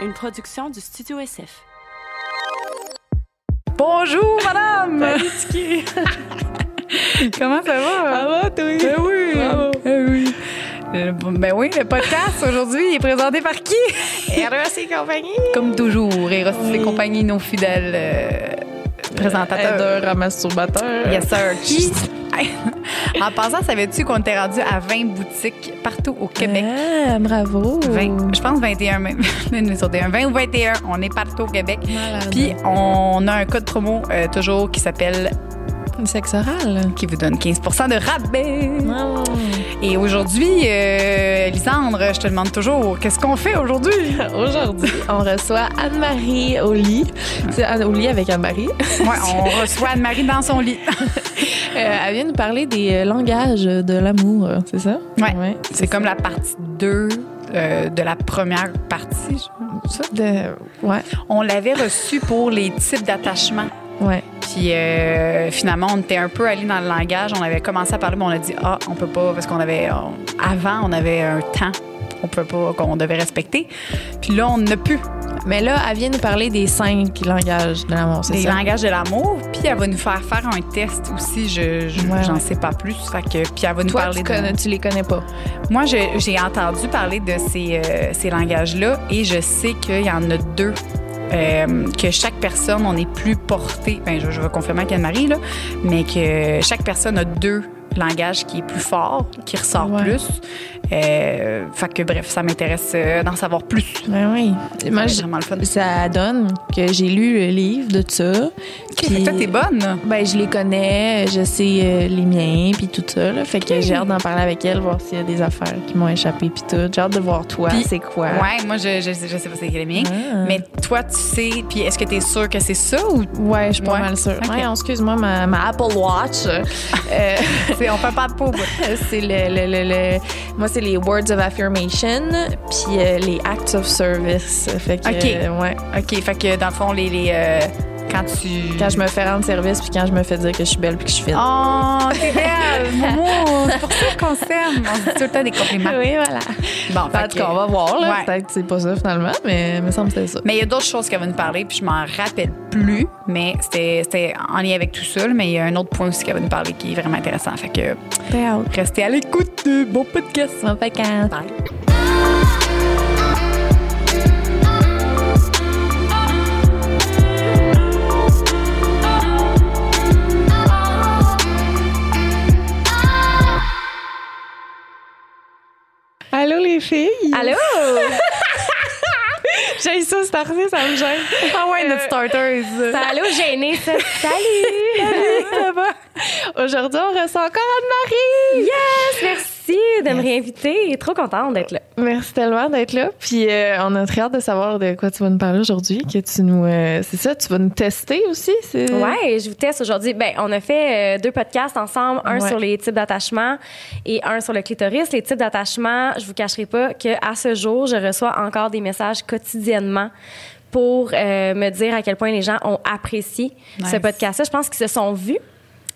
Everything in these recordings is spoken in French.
une production du Studio SF. Bonjour, madame! Comment ça va? Ça va, toi? Ben oui! Bravo. Ben oui. Euh, Ben oui, le podcast aujourd'hui est présenté par qui? REC compagnie. Comme toujours, Eros et compagnie, nos fidèles euh, présentateurs. Aideur à masturbateur. Yes, sir. Qui? en passant, savais-tu qu'on était rendu à 20 boutiques partout au Québec? Ah, bravo. 20, je pense 21 même. Une sur des 20 ou 21. On est partout au Québec. Malade. Puis on a un code promo euh, toujours qui s'appelle Sexe oral. qui vous donne 15% de rabais. Oh. Et aujourd'hui, euh, Lisandre, je te demande toujours, qu'est-ce qu'on fait aujourd'hui? Aujourd'hui, on reçoit Anne-Marie au lit. C'est Anne au lit avec Anne-Marie. Ouais, on reçoit Anne-Marie dans son lit. Euh, elle vient nous parler des euh, langages de l'amour, c'est ça? Ouais. C'est comme la partie 2 euh, de la première partie. je- ça. De... Ouais. On l'avait reçu pour les types d'attachement. Ouais. Puis euh, finalement, on était un peu allé dans le langage. On avait commencé à parler, mais on a dit ah, on peut pas parce qu'on avait on- avant, on avait un temps, on peut pas qu'on devait respecter. Puis là, on n'a plus Mais là, elle vient nous parler des cinq langages de l'amour, c'est des ça? langages de l'amour. Puis elle va nous faire faire un test aussi. Je j'en ouais. sais pas plus. Fait que puis elle va nous Toi, parler tu, de- tu les connais pas? Moi, j'ai entendu parler de ces, euh, ces langages-là et je sais qu'il y en a deux. Euh, que chaque personne, on est plus porté, ben, je, je vais confirmer avec Anne-Marie, là, mais que chaque personne a deux langages qui est plus fort, qui ressort Ouais. plus. Euh, fait que bref, ça m'intéresse euh, d'en savoir plus. Ben oui. Moi, je- vraiment le fun. ça donne que j'ai lu le livre de ça. Ok, fait que toi, t'es bonne. Ben, je les connais, je sais euh, les miens, puis tout ça. Là. Fait que j'ai hâte d'en parler avec elle, voir s'il y a des affaires qui m'ont échappé, puis tout. J'ai hâte de voir toi, Puis- c'est quoi? Ouais, moi, je, je, je sais pas c'est quel est le mien. Ah. Mais toi, tu sais, puis est-ce que t'es sûre que c'est ça ou? Ouais, je suis pas Ouais. mal sûre. Ok. Ouais, excuse-moi, ma, ma Apple Watch, euh, on fait pas de peau? c'est le, le, le, le- Moi, c'est les Words of Affirmation, puis euh, les Acts of Service. Fait que, Ok. euh, ouais. OK, fait que dans le fond, les, les, euh, quand tu... Quand je me fais rendre service, puis quand je me fais dire que je suis belle, puis que je suis fine. Oh, t'es belle, Momo. C'est pour ça qu'on s'aime. On se dit tout le temps des compliments. Oui, voilà. Bon, En fait tout cas, on va voir. Là. Ouais. Peut-être que c'est pas ça finalement, mais il me semble que c'était ça. Mais il y a d'autres choses qu'elle va nous parler, puis je m'en rappelle plus, mais c'était en lien avec tout ça. là, Mais il y a un autre point aussi qu'elle va nous parler qui est vraiment intéressant. Fait que restez à l'écoute. euh, Bon podcast. Bon vacances. Bye. Les filles. Allô? J'ai ça starter, ça me gêne. Ah ouais, notre starters. Allô, gêné, ça. Salut! ça va? Aujourd'hui, on reçoit encore Anne-Marie. Yes, merci de me réinviter. Trop contente d'être là. Merci tellement d'être là. Puis euh, on a très hâte de savoir de quoi tu vas nous parler aujourd'hui. Que tu nous, euh, c'est ça, tu vas nous tester aussi. C'est... Ouais, je vous teste aujourd'hui. Ben, on a fait euh, deux podcasts ensemble, un Ouais. sur les types d'attachement et un sur le clitoris. Les types d'attachement, je vous cacherai pas que à ce jour, je reçois encore des messages quotidiennement pour me dire à quel point les gens ont apprécié ce podcast-là. Je pense qu'ils se sont vus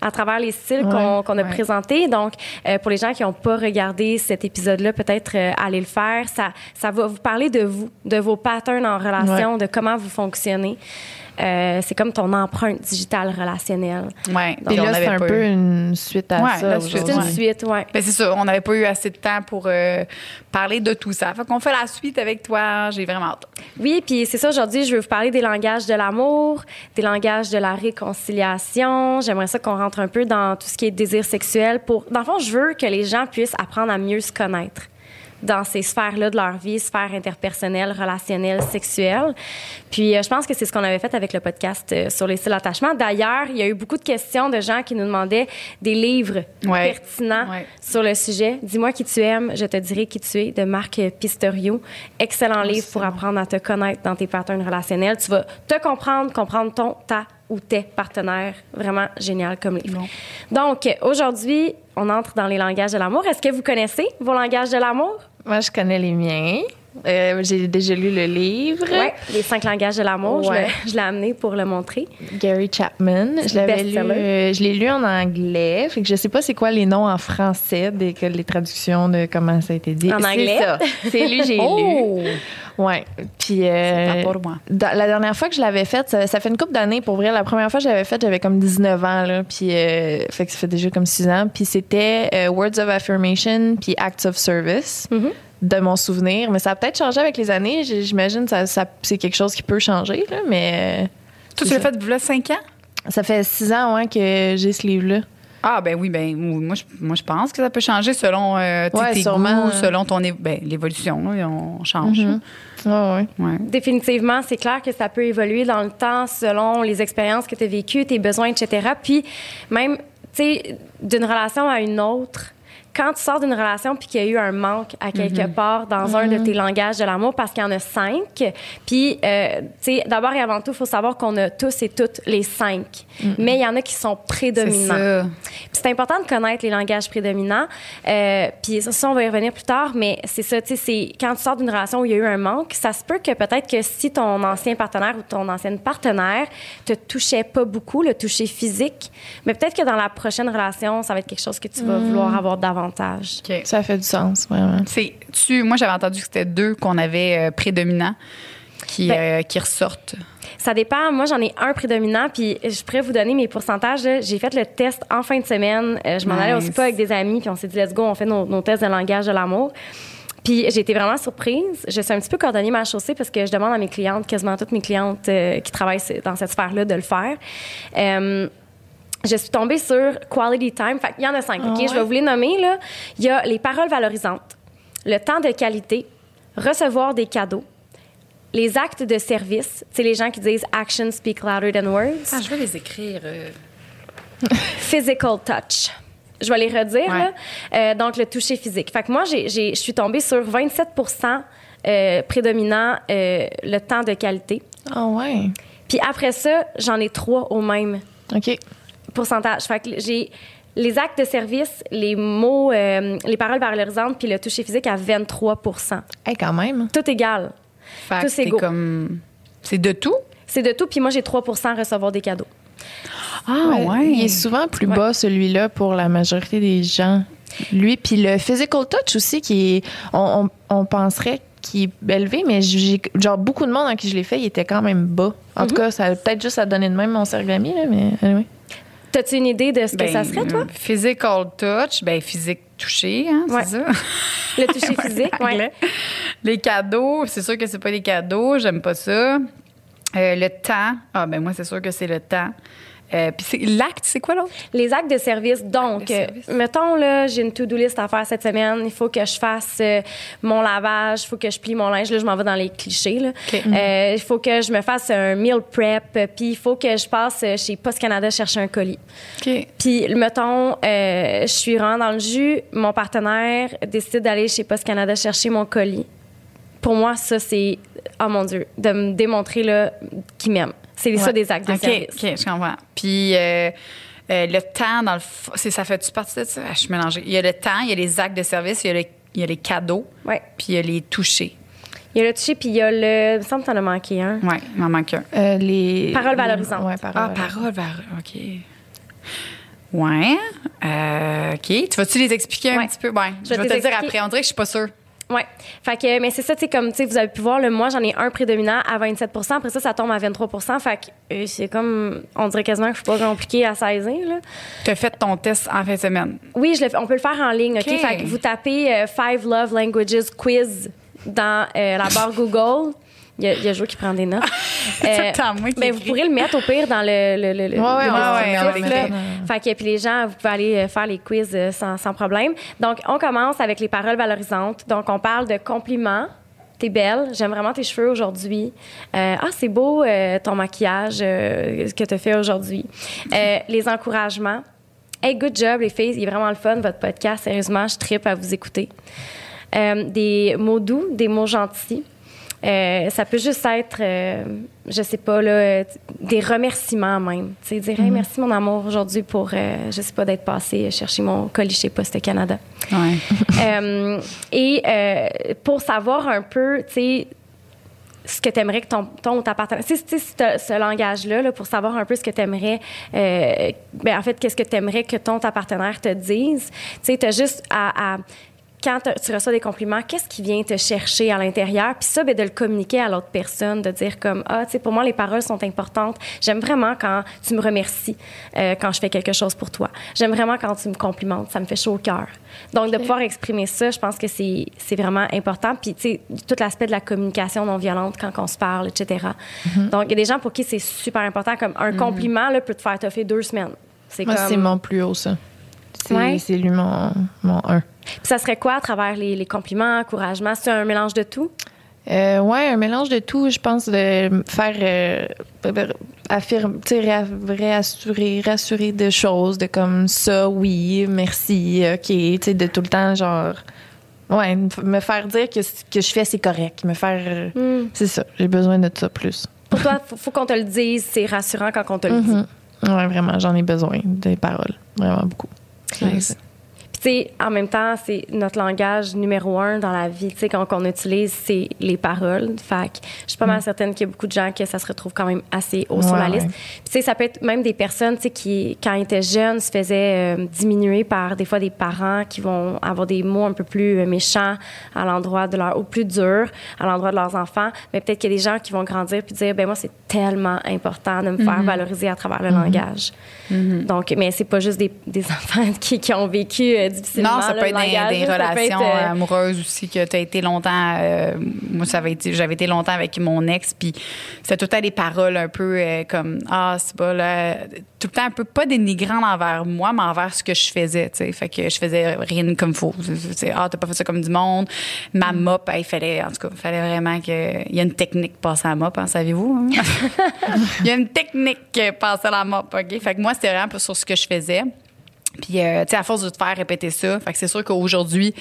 à travers les styles qu'on Ouais, qu'on a ouais. présentés. Donc, euh, pour les gens qui n'ont pas regardé cet épisode-là, peut-être euh, allez le faire. Ça, ça va vous parler de vous, de vos patterns en relation, de comment vous fonctionnez. Euh, c'est comme ton empreinte digitale relationnelle. Ouais. Puis là, c'est avait un peu eu- une suite à Ouais, ça. C'est une suite, ouais. Ben, c'est ça, on n'avait pas eu assez de temps pour euh, parler de tout ça. Fait qu'on fait la suite avec toi. J'ai vraiment hâte. Oui, puis c'est ça, aujourd'hui, je vais vous parler des langages de l'amour, des langages de la réconciliation. J'aimerais ça qu'on rentre un peu dans tout ce qui est désir sexuel. Pour, dans le fond, je veux que les gens puissent apprendre à mieux se connaître dans ces sphères-là de leur vie, sphères interpersonnelles, relationnelles, sexuelles. Puis euh, je pense que c'est ce qu'on avait fait avec le podcast euh, sur les styles d'attachement. D'ailleurs, il y a eu beaucoup de questions de gens qui nous demandaient des livres Ouais. pertinents Ouais. sur le sujet. Dis-moi qui tu aimes, je te dirai qui tu es, de Marc Pistorio. Excellent livre pour apprendre à te connaître dans tes patterns relationnels. Tu vas te comprendre, comprendre ton, ta ou tes partenaires. Vraiment génial comme livre. Donc, aujourd'hui, on entre dans les langages de l'amour. Est-ce que vous connaissez vos langages de l'amour? Moi, je connais les miens. Euh, j'ai déjà lu le livre. Ouais, Les cinq langages de l'amour. Je Ouais. l'ai- Je l'ai amené pour le montrer. Gary Chapman. Je l'avais lu. Euh, je l'ai lu en anglais. Fait que je sais pas c'est quoi les noms en français, des, que les traductions de comment ça a été dit. En C'est anglais? ça. C'est lui, j'ai Oh! lu. Ouais. Puis. euh, C'est pas pour moi. dans- la dernière fois que je l'avais faite, ça, ça fait une couple d'années pour vrai. La première fois que je l'avais faite, j'avais comme 19 ans. Là, puis, euh, fait que ça fait déjà comme 6 ans. Puis c'était euh, Words of Affirmation puis Acts of Service Mhm. De mon souvenir. Mais ça a peut-être changé avec les années. J'imagine que ça, ça- c'est quelque chose qui peut changer. Là, mais Toi, tu l'as fait voilà 5 ans? euh, ça fait 6 ans ouais, que j'ai ce livre-là. Ah, ben oui, ben moi, je, moi, je pense que ça peut changer selon euh, Ouais, tes sûrement. goûts, selon ton ben, l'évolution. là, on change. Ouais, ouais. Ouais. Définitivement, c'est clair que ça peut évoluer dans le temps selon les expériences que tu as vécues, tes besoins, etc. Puis même, tu sais, d'une relation à une autre, quand tu sors d'une relation puis qu'il y a eu un manque à quelque part dans un de tes langages de l'amour, parce qu'il y en a cinq, puis, euh, tu sais, d'abord et avant tout, il faut savoir qu'on a tous et toutes les cinq, mais il y en a qui sont prédominants. c'est important de connaître les langages prédominants. Euh, puis ça, ça, on va y revenir plus tard, mais c'est ça, tu sais, c'est quand tu sors d'une relation où il y a eu un manque, ça se peut que peut-être que si ton ancien partenaire ou ton ancienne partenaire te touchait pas beaucoup, le toucher physique, mais peut-être que dans la prochaine relation, ça va être quelque chose que tu vas vouloir avoir davantage. Ça fait du sens, vraiment. C'est, tu, moi, j'avais entendu que c'était deux qu'on avait euh, prédominants qui, Ben- euh, qui ressortent. Ça dépend. Moi, j'en ai un prédominant, puis je pourrais vous donner mes pourcentages. J'ai fait le test en fin de semaine. Euh, je m'en allais au spa avec des amis, puis on s'est dit, let's go, on fait nos, nos tests de langage de l'amour. Puis j'ai été vraiment surprise. Je suis un petit peu cordonnier ma chaussée parce que je demande à mes clientes, quasiment toutes mes clientes euh, qui travaillent dans cette sphère-là, de le faire. Euh, je suis tombée sur Quality Time. Fait il y en a cinq, OK? Ah Je vais vous les nommer, là. Il y a les paroles valorisantes, le temps de qualité, recevoir des cadeaux, les actes de service. C'est les gens qui disent « actions speak louder than words Ah, je vais les écrire. euh. physical touch. Je vais les redire. Ouais. là. Euh, donc, le toucher physique. Fait que moi, je suis tombée sur 27 euh, prédominant euh, le temps de qualité. Ah ouais. Puis après ça, j'en ai trois au même OK. Pourcentage. Fait que j'ai les actes de service, les mots, euh, les paroles valorisantes, puis le toucher physique à 23 Hey, quand même. Tout égal. Fait que c'est comme. C'est de tout? C'est de tout. Puis moi, j'ai 3% recevoir des cadeaux. Ah, Il est souvent plus Ouais. bas, celui-là, pour la majorité des gens. Lui, puis le physical touch aussi, qui est, on, on, on penserait qu'il est élevé, mais j'ai genre beaucoup de monde à qui je l'ai fait, il était quand même bas. En Mhm. tout cas, ça a peut-être juste à donner de même mon cergami, là, mais anyway. T'as-tu une idée de ce que Ben, ça serait, toi? Physical touch, ben physique touché, hein, Ouais. c'est ça. Le toucher physique, ouais. Anglais. Les cadeaux, c'est sûr que c'est pas des cadeaux, j'aime pas ça. Euh, le temps, ah ben moi c'est sûr que c'est le temps. Euh, Puis l'acte, c'est quoi l'autre? Les actes de service. Donc, de service. euh, mettons, là, j'ai une to-do list à faire cette semaine. Il faut que je fasse euh, mon lavage, il faut que je plie mon linge. Là, je m'en vais dans les clichés. là. Euh, Il faut que je me fasse un meal prep, puis il faut que je passe chez Post Canada chercher un colis. Puis, mettons, je suis vraiment dans le jus, mon partenaire décide d'aller chez Post Canada chercher mon colis. Pour moi, ça, c'est, oh mon Dieu, de me démontrer qu'il m'aime. C'est ça des actes de OK, service. OK, je comprends. Puis euh, euh, le temps, dans le c'est- ça fait-tu partie de ça? Ah, je suis mélangée. Il y a le temps, il y a les actes de service, il y a, le- il y a les cadeaux, Ouais. puis il y a les touchés. Il y a le toucher, puis il y a le. Il me semble que t'en as manqué un. Ouais, il m'en manque un. Euh, les, Paroles les- valorisantes. Ouais, paroles Ah, valorisantes. parole, vers. OK. Ouais. Euh, OK. Tu vas-tu les expliquer un Ouais. petit peu? Ouais. Je vais vais te te dire après. On dirait que je suis pas sûre. Ouais. Fait que, mais c'est ça, tu sais, comme, tu sais, vous avez pu voir, le moi, j'en ai un prédominant à 27% Après ça, ça tombe à 23% Fait que euh, c'est comme, on dirait quasiment que je suis pas compliquée à saisir, là. Tu as fait ton test en fin de semaine? Oui, je le fais- on peut le faire en ligne, OK? OK. Fait que vous tapez euh, Five Love Languages Quiz dans euh, la barre Google. Il y, a, il y a qui prend des notes. Moi qui ben, vous pourrez le mettre au pire dans le, le, le, le- Ouais, ouais, le ouais, ouais, Fait que puis les gens, vous pouvez aller euh, faire les quiz euh, sans, sans problème. Donc, on commence avec les paroles valorisantes. Donc, on parle de compliments. T'es belle, j'aime vraiment tes cheveux aujourd'hui. Euh, ah, c'est beau euh, ton maquillage euh, que tu fait aujourd'hui. Euh, les encouragements. Hey, good job, les filles. Il est vraiment le fun, votre podcast. Sérieusement, je tripe à vous écouter. Euh, des mots doux, des mots gentils. Euh, ça peut juste être, euh, je sais pas, là, euh, des remerciements même. Tu sais, dire, hey, merci mon amour aujourd'hui pour, euh, je sais pas, d'être passé chercher mon colis chez Poste Canada. Ouais. Euh, et euh, pour savoir un peu, tu sais, ce que tu aimerais que ton, ton ou ta partenaire. Tu sais, ce, langage-là, là, pour savoir un peu ce que tu aimerais. ben, en fait, qu'est-ce que tu aimerais que ton ta partenaire te dise. Tu sais, tu as juste à. à quand tu reçois des compliments, qu'est-ce qui vient te chercher à l'intérieur? Puis ça, ben, de le communiquer à l'autre personne, de dire comme, ah, tu sais, pour moi, les paroles sont importantes. J'aime vraiment quand tu me remercies euh, quand je fais quelque chose pour toi. J'aime vraiment quand tu me complimentes. Ça me fait chaud au cœur. Donc, de pouvoir exprimer ça, je pense que c'est vraiment important. Puis, tu sais, tout l'aspect de la communication non violente quand on se parle, etc. Donc, il y a des gens pour qui c'est super important. Comme un compliment, là, peut te faire toffer deux semaines. C'est Moi, comme... c'est mon plus haut, ça. C'est Ouais. lui mon, mon 1. Puis ça serait quoi à travers les, les compliments, encouragements? C'est un mélange de tout? Euh, ouais, un mélange de tout, je pense, de faire euh, affirmer, réassurer, rassurer de choses, de comme ça, oui, merci, ok, tu sais, de tout le temps, genre, ouais, me faire dire que ce que je fais, c'est correct, me faire, Hmm. c'est ça, j'ai besoin de ça plus. Pour toi, faut, faut qu'on te le dise. C'est rassurant quand on te le dit. Mhm. Ouais, vraiment, j'en ai besoin des paroles, vraiment beaucoup. Nice. Sais, en même temps, c'est notre langage numéro un dans la vie. Tu sais, quand on utilise, c'est les paroles. Fait que je suis pas mal certaine qu'il y a beaucoup de gens que ça se retrouve quand même assez haut sur la liste. ouais. Puis, tu sais, ça peut être même des personnes, tu sais, qui, quand ils étaient jeunes, se faisaient euh, diminuer par des fois des parents qui vont avoir des mots un peu plus euh, méchants à l'endroit de leur, ou plus durs à l'endroit de leurs enfants. Mais peut-être qu'il y a des gens qui vont grandir puis dire, ben moi, c'est tellement important de me faire valoriser à travers le langage. Donc, mais c'est pas juste des, des enfants qui, qui ont vécu euh, difficilement. Non, ça peut être des, relations être, euh, amoureuses aussi que tu as été longtemps. euh, moi, ça avait été, j'avais été longtemps avec mon ex, puis c'était tout le temps des paroles un peu euh, comme ah c'est pas là, tout le temps un peu pas dénigrant envers moi, mais envers ce que je faisais. Tu sais, fait que je faisais rien comme faux. Sais, ah t'as pas fait ça comme du monde. Ma mop, il fallait en tout cas, il fallait vraiment que il y a une technique pour passer à la mop, hein, savez-vous hein? Il y a une technique passer à la mop, ok? Fait que moi c'était vraiment sur ce que je faisais. Puis, euh, tu sais, à force de te faire répéter ça, fait que c'est sûr qu'aujourd'hui,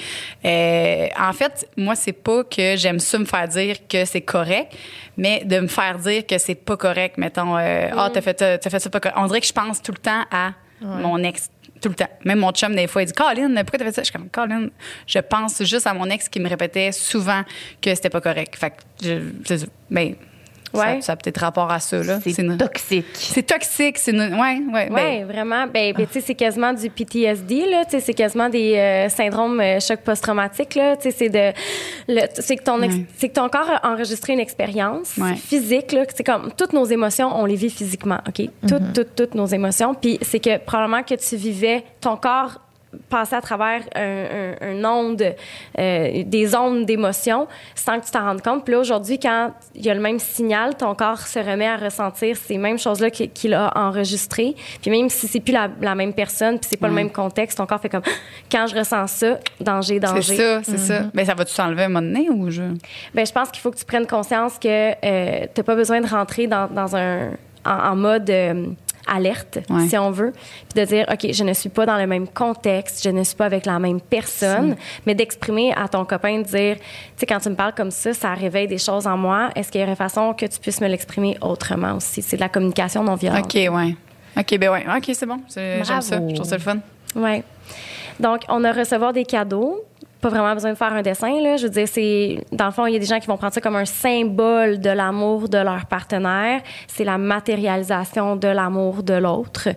euh, en fait, moi, c'est pas que j'aime ça me faire dire que c'est correct, mais de me faire dire que c'est pas correct. Mettons, euh, ah, t'as fait, ça- t'as fait ça pas correct. On dirait que je pense tout le temps à mon ex. Tout le temps. Même mon chum, des fois, il dit Colin, pourquoi t'as fait ça? Je suis comme Colin, je pense juste à mon ex qui me répétait souvent que c'était pas correct. Fait que, je, c'est ça. Ouais. ça, ça a peut-être rapport à ça, là. C'est une- toxique. c'est toxique. C'est une- ouais, ouais. ben, Oui, vraiment. Ben, ben, tu sais, c'est quasiment du PTSD, là. Tu sais, c'est quasiment des euh, syndromes euh, choc post-traumatique, là. Tu sais, c'est de, le- c'est que ton, ex- Ouais. c'est que ton corps a enregistré une expérience Ouais. physique, là. C'est comme toutes nos émotions, on les vit physiquement, OK? Toutes, toutes, toutes nos émotions. Puis c'est que probablement que tu vivais, ton corps passait à travers un, un, un onde, euh, des ondes d'émotions sans que tu t'en rendes compte. Puis là, aujourd'hui, quand il y a le même signal, ton corps se remet à ressentir ces mêmes choses-là qui- qu'il a enregistrées. Puis même si c'est plus la, la même personne, puis c'est pas le même contexte, ton corps fait comme quand je ressens ça, danger, danger. C'est ça, c'est ça. Ben, ça va-tu s'enlever à un moment donné ou je. Ben, je pense qu'il faut que tu prennes conscience que euh, tu n'as pas besoin de rentrer dans, dans un, en, en mode euh, alerte, Ouais. si on veut, puis de dire, OK, je ne suis pas dans le même contexte, je ne suis pas avec la même personne, mais d'exprimer à ton copain, de dire, tu sais, quand tu me parles comme ça, ça réveille des choses en moi. Est-ce qu'il y aurait façon que tu puisses me l'exprimer autrement aussi? C'est de la communication non violente. OK, ouais. OK, ben ouais. OK, c'est bon. J'aime ça. Je trouve ça le fun. Ouais. Donc, on a recevoir des cadeaux. Pas vraiment besoin de faire un dessin, là. Je veux dire, c'est. Dans le fond, il y a des gens qui vont prendre ça comme un symbole de l'amour de leur partenaire. C'est la matérialisation de l'amour de l'autre.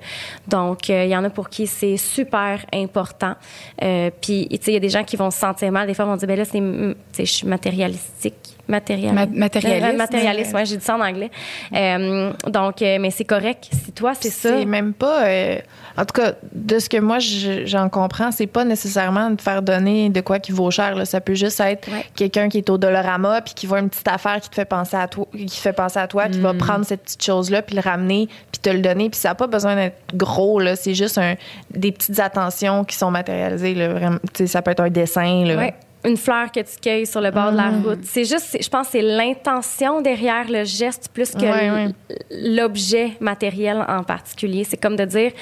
Donc, euh, il y en a pour qui c'est super important. Euh, puis, tu sais, il y a des gens qui vont se sentir mal. Des fois, ils vont dire, ben là, c'est. Tu sais, je suis matérialistique. Matériel... Ma- matérialiste. Euh, matérialiste, ouais, j'ai dit ça en anglais. Euh, donc, euh, mais c'est correct. Si toi, c'est ça. C'est même pas. euh, en tout cas, de ce que moi je- j'en comprends, c'est pas nécessairement de faire donner de quoi qui vaut cher. là. Ça peut juste être Ouais. quelqu'un qui est au Dolorama puis qui voit une petite affaire qui te fait penser à toi, qui te fait penser à toi, qui Mm. va prendre cette petite chose là puis le ramener puis te le donner. Puis ça n'a pas besoin d'être gros là. C'est juste un, des petites attentions qui sont matérialisées. Là, vraiment. Ça peut être un dessin. Là. Ouais. une fleur que tu cueilles sur le bord de la route. C'est juste, je pense, que c'est l'intention derrière le geste plus que l'objet matériel en particulier. C'est comme de dire,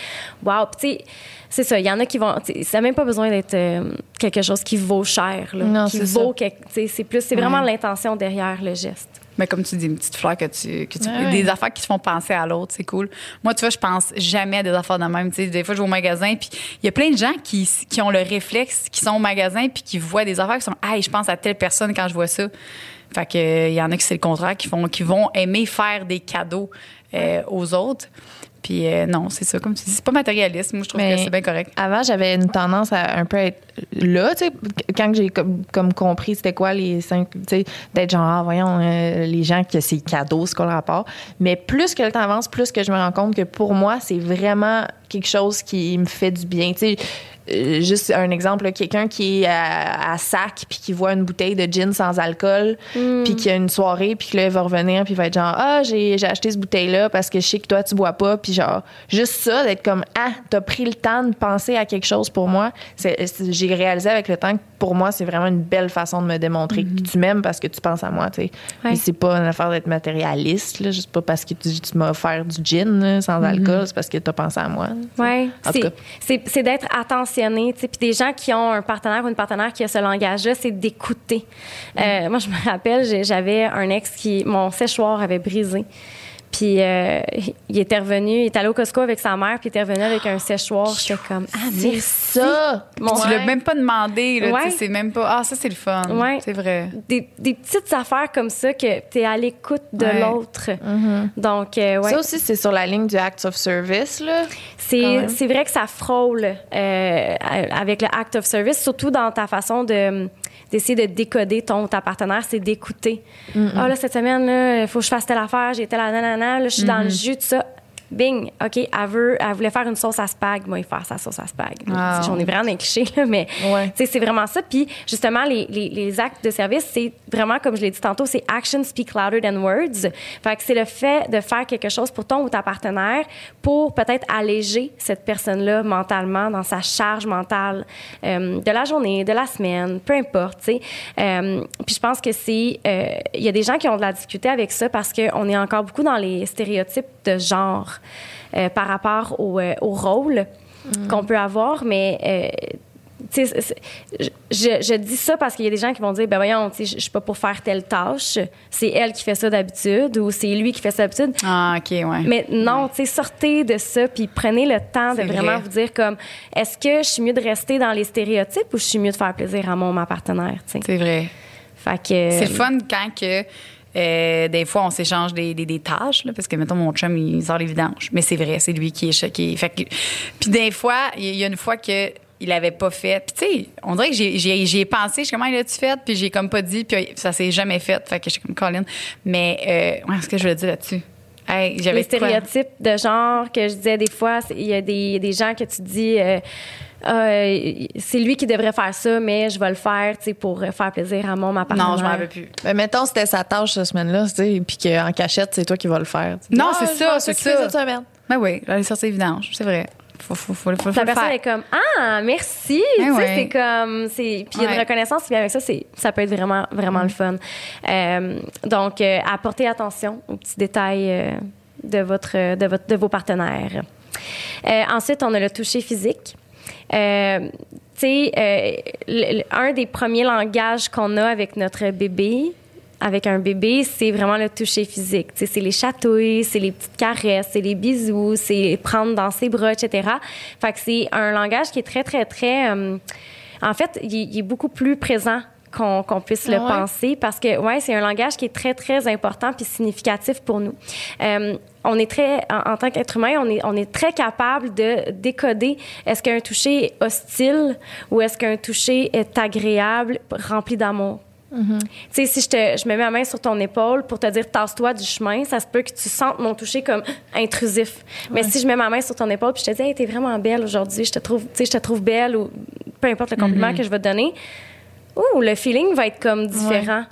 wow, tu sais, c'est ça. Il y en a qui vont, ça n'a même pas besoin d'être euh, quelque chose qui vaut cher, là, Non, qui c'est vaut, c'est plus, c'est vraiment l'intention derrière le geste. Mais comme tu dis, une petite fleur que tu. Que tu Ouais, Des ouais. affaires qui te font penser à l'autre, c'est cool. Moi, tu vois, je pense jamais à des affaires de même. Tu sais, des fois, je vais au magasin, puis il y a plein de gens qui, qui ont le réflexe, qui sont au magasin, puis qui voient des affaires qui sont Hey, je pense à telle personne quand je vois ça. Fait que, il y en a qui c'est le contraire, qui, font, qui vont aimer faire des cadeaux euh, aux autres. Puis euh, non, c'est ça, comme tu dis, c'est pas matérialiste. Moi, je trouve Mais- que c'est bien correct. Avant, j'avais une tendance à un peu être là, tu sais, quand j'ai comme, comme compris c'était quoi les cinq, tu sais, d'être genre, ah, voyons, euh, les gens que c'est cadeau, ce qu'on leur apporte. Mais plus que le temps avance, plus que je me rends compte que pour moi, c'est vraiment quelque chose qui me fait du bien. Tu sais, juste un exemple, là, quelqu'un qui est à, à sac puis qui voit une bouteille de gin sans alcool puis qui a une soirée puis là il va revenir puis il va être genre ah j'ai j'ai acheté cette bouteille là parce que je sais que toi tu bois pas puis genre juste ça d'être comme ah t'as pris le temps de penser à quelque chose pour moi c'est c'est- j'ai réalisé avec le temps que pour moi c'est vraiment une belle façon de me démontrer que tu m'aimes parce que tu penses à moi tu sais Ouais. C'est pas une affaire d'être matérialiste là juste pas parce que tu, tu m'as offert du gin là, sans alcool c'est parce que t'as pensé à moi Oui, En tout cas. c'est c'est d'être attentionné. Puis des gens qui ont un partenaire ou une partenaire qui a ce langage-là, c'est d'écouter. Euh, moi, je me rappelle, j'avais un ex qui, mon séchoir avait brisé. Puis euh, il était revenu, il est allé au Costco avec sa mère, puis il était revenu avec un séchoir. J'étais comme, ah, c'est merci. ça Mon- Tu l'as même pas demandé, là, Ouais. c'est même pas. Ah, ça, c'est le fun. Ouais. C'est vrai. Des, des petites affaires comme ça que tu es à l'écoute de Ouais. l'autre. Donc, euh, ouais. ça aussi c'est sur la ligne du act of service là c'est vrai que ça frôle euh, avec le act of service, surtout dans ta façon de d'essayer de décoder ton ta partenaire, c'est d'écouter. Ah là cette semaine il faut que je fasse telle affaire, j'ai telle nanana, là je suis dans le jus de ça. Bing, OK, elle, veut, elle voulait faire une sauce à spag. Moi, il faire sa sauce à spag. Wow. J'en ai vraiment des clichés, là, mais Ouais. c'est vraiment ça. Puis, justement, les, les, les actes de service, c'est vraiment, comme je l'ai dit tantôt, c'est action speak louder than words. Fait que c'est le fait de faire quelque chose pour ton ou ta partenaire pour peut-être alléger cette personne-là mentalement dans sa charge mentale euh, de la journée, de la semaine, peu importe, tu sais. Euh, puis je pense que c'est... euh, Il y a des gens qui ont de la difficulté avec ça parce qu'on est encore beaucoup dans les stéréotypes de genre euh, par rapport au, euh, au rôle qu'on peut avoir, mais... euh, tu sais, c'est- je, je- dis ça parce qu'il y a des gens qui vont dire ben voyons, tu sais, je je suis pas pour faire telle tâche, c'est elle qui fait ça d'habitude ou c'est lui qui fait ça d'habitude. Ah, OK, ouais. Mais non, tu sais, sortez de ça puis prenez le temps de vraiment vrai. vous dire comme est-ce que je suis mieux de rester dans les stéréotypes ou je suis mieux de faire plaisir à mon ma partenaire. C'est vrai. Fait que C'est le fun quand que. Euh, des fois, on s'échange des, tâches, parce que, mettons, mon chum, il sort les vidanges. Mais c'est vrai, c'est lui qui est choqué. Puis des fois, il y a- une fois que il l'avait pas fait. Puis, tu sais, on dirait que j'ai- pensé. Je suis comment il a-tu fait? Puis, j'ai comme pas dit. Puis, ça s'est jamais fait. Fait que je suis comme Colin. Mais, euh, ouais, ce que je voulais dire là-dessus? Hey, les quoi? stéréotypes de genre que je disais des fois, c'est- il y a des, des gens que tu dis euh, Ah, euh, c'est lui qui devrait faire ça, mais je vais le faire, tu sais, pour faire plaisir à mon ma partenaire. Non, je m'en rappelle plus. Ben, mettons, c'était sa tâche cette semaine-là, tu sais, puis qu'en cachette, c'est toi qui vas le faire. Tu dis, Non, Ah, c'est je ça, c'est ça. cette semaine. Ben oui, j'allais sortir les vidanges. C'est vrai. Faut, faut, faut, faut, La personne faire. est comme ah merci. Eh ouais. c'est comme c'est puis il y a une reconnaissance puis avec ça c'est ça peut être vraiment vraiment le fun. Euh, donc euh, apportez attention aux petits détails euh, de votre de votre de vos partenaires. Euh, ensuite on a le toucher physique. Euh, tu sais, euh, un des premiers langages qu'on a avec notre bébé, avec un bébé, c'est vraiment le toucher physique. C'est les chatouilles, c'est les petites caresses, c'est les bisous, c'est prendre dans ses bras, etc. Fait que c'est un langage qui est très, très, très... euh, en fait, il, il est beaucoup plus présent qu'on puisse le Ah ouais? penser parce que ouais c'est un langage qui est très très important puis significatif pour nous Euh, on est très en, en tant qu'être humain on est on est très capable de décoder est-ce qu'un toucher est hostile ou est-ce qu'un toucher est agréable rempli d'amour tu sais, si je, te, je me mets ma main sur ton épaule pour te dire tasse-toi du chemin, ça se peut que tu sentes mon toucher comme intrusif. Mais si je mets ma main sur ton épaule puis je te dis, hey, t'es vraiment belle aujourd'hui, je te trouve, je te trouve belle ou peu importe le compliment que je vais te donner, ouh, le feeling va être comme différent.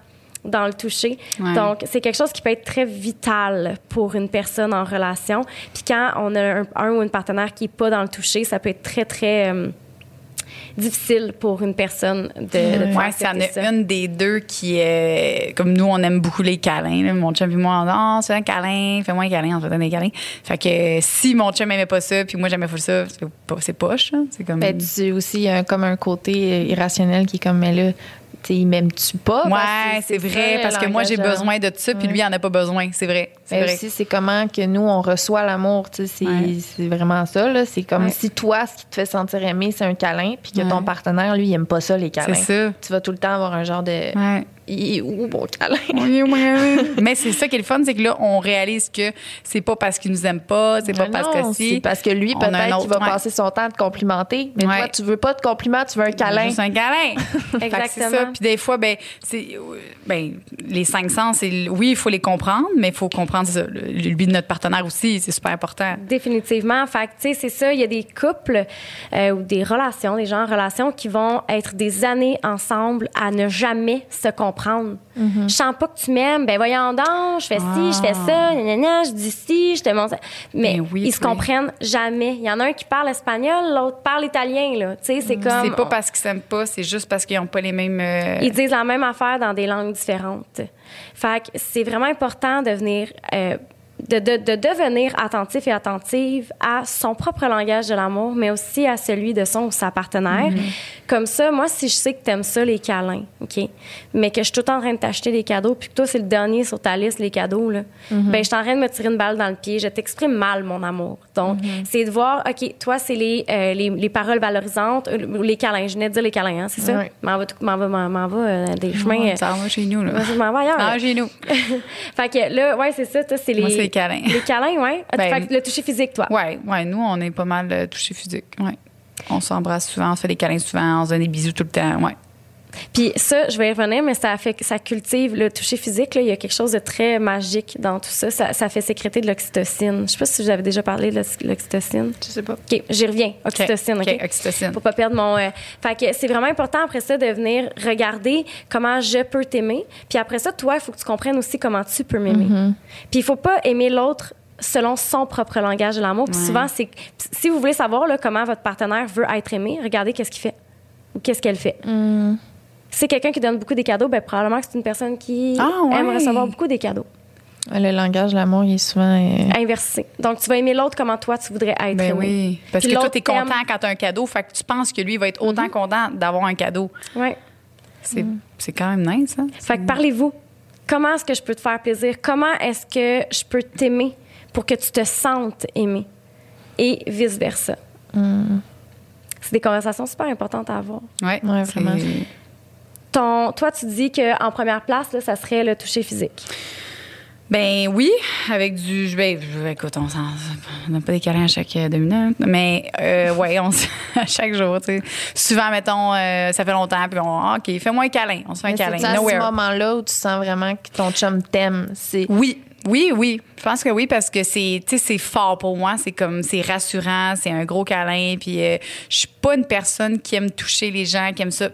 dans le toucher. Ouais. Donc, c'est quelque chose qui peut être très vital pour une personne en relation. Puis quand on a un, un ou une partenaire qui n'est pas dans le toucher, ça peut être très, très... euh, difficile pour une personne de, de Ouais, ça en a une des deux qui est. Comme nous, on aime beaucoup les câlins. là. Mon chum et moi, on dit Ah, c'est un câlin, fais-moi un câlin, on se donne des câlins. Fait que si mon chum aimait pas ça, puis moi, j'aimais pas ça, c'est pas- c'est poche. hein. C'est comme. Ben, tu aussi, il y a comme un côté irrationnel qui est comme, mais là, il m'aime-tu pas? Ouais, c'est vrai, parce que moi, j'ai besoin de ça, puis lui, il en a pas besoin. C'est vrai. C'est Mais vrai. aussi, c'est comment que nous, on reçoit l'amour. tu sais, C'est Ouais. vraiment ça. là. C'est comme Ouais. si toi, ce qui te fait sentir aimé, c'est un câlin, puis que Ouais. ton partenaire, lui, il aime pas ça, les câlins. C'est ça. Tu vas tout le temps avoir un genre de. Il est où, mon câlin? Mais c'est ça qui est le fun, c'est que là, on réalise que c'est pas parce qu'il nous aime pas, c'est pas Mais parce que si. c'est parce que lui, peut-être qu'il va ouais. passer son temps à te complimenter, mais Ouais. toi, tu veux pas de compliments, tu veux un câlin. Juste un câlin. Fait que c'est ça. Exactement. Puis des fois, ben, c'est, ben, les cinq sens, c'est, oui, il faut les comprendre, mais il faut comprendre ça, but de notre partenaire aussi, c'est super important. Définitivement. Fait que, tu sais, c'est ça. Il y a des couples euh, ou des relations, des gens en relation qui vont être des années ensemble à ne jamais se comprendre. Je sens pas que tu m'aimes. Ben voyons donc, je fais ci, je fais ça, nanana, je dis ci, je te montre ça. Mais Ben oui, ils se comprennent jamais. Il y en a un qui parle espagnol, l'autre parle italien, là. Tu sais, c'est comme... C'est pas parce qu'ils s'aiment pas, c'est juste parce qu'ils ont pas les mêmes. euh, Ils disent la même affaire dans des langues différentes. Fait que c'est vraiment important de venir. euh, de, de- de devenir attentif et attentive à son propre langage de l'amour, mais aussi à celui de son ou sa partenaire. Comme ça, moi, si je sais que t'aimes ça, les câlins, OK, mais que je suis tout en train de t'acheter des cadeaux, puis que toi, c'est le dernier sur ta liste, les cadeaux, là, ben, je suis en train de me tirer une balle dans le pied. Je t'exprime mal mon amour. Donc, c'est de voir, OK, toi, c'est les, euh, les, les paroles valorisantes, euh, ou les câlins. Je venais de dire les câlins, hein, c'est ça? Ouais. M'en va, m'en va, va euh, des chemins. euh, Ça va chez nous, là. je m'en vais ailleurs. Va chez nous. fait que là, ouais, c'est ça. Toi, c'est les. Moi, c'est les câlins. Les câlins, ouais. Ah, Ben, fait que le toucher physique, toi. Ouais, ouais, nous, on est pas mal touchés physiques. Ouais. On s'embrasse souvent, on se fait des câlins souvent, on se donne des bisous tout le temps. Ouais. Puis ça, je vais y revenir, mais ça fait que ça cultive le toucher physique. Là, il y a quelque chose de très magique dans tout ça. Ça, ça fait sécréter de l'oxytocine. Je sais pas si vous avez déjà parlé de l'ox- l'oxytocine. Je sais pas. OK, j'y reviens. Oxytocine, OK? OK, oxytocine. Pour pas perdre mon. euh, fait que c'est vraiment important après ça de venir regarder comment je peux t'aimer. Puis après ça, toi, il faut que tu comprennes aussi comment tu peux m'aimer. Puis il faut pas aimer l'autre selon son propre langage de l'amour. Puis Ouais. souvent, c'est. Si vous voulez savoir là, comment votre partenaire veut être aimé, regardez qu'est-ce qu'il fait ou qu'est-ce qu'elle fait. Si c'est quelqu'un qui donne beaucoup des cadeaux, ben probablement que c'est une personne qui Ah, ouais. aime recevoir beaucoup des cadeaux. Le langage de l'amour, il est souvent. euh, Inversé. Donc, tu vas aimer l'autre comment toi, tu voudrais être Ben aimé. oui. Parce Puis que toi, l'autre t'es content quand t'as un cadeau, fait que tu penses que lui va être autant content d'avoir un cadeau. Ouais. C'est c'est quand même nice, hein? Fait que parlez-vous. Comment est-ce que je peux te faire plaisir? Comment est-ce que je peux t'aimer pour que tu te sentes aimé? Et vice-versa. C'est des conversations super importantes à avoir. Ouais, Ouais, vraiment. Ton, toi, tu dis qu'en première place, là, ça serait le toucher physique. Ben oui, avec du. vais- écoute, on s'en- on n'a pas des câlins à chaque euh, deux minutes, mais euh, ouais, on, à chaque jour, tu sais. Souvent, mettons, euh, ça fait longtemps, puis on. ah, OK, fais-moi un câlin. On se fait un câlin. C'est à ce moment-là où tu sens vraiment que ton chum t'aime. C'est Oui, oui, oui. Je pense que oui parce que c'est, tu sais, c'est fort pour moi. C'est comme, c'est rassurant, c'est un gros câlin. Puis euh, je suis pas une personne qui aime toucher les gens, qui aime ça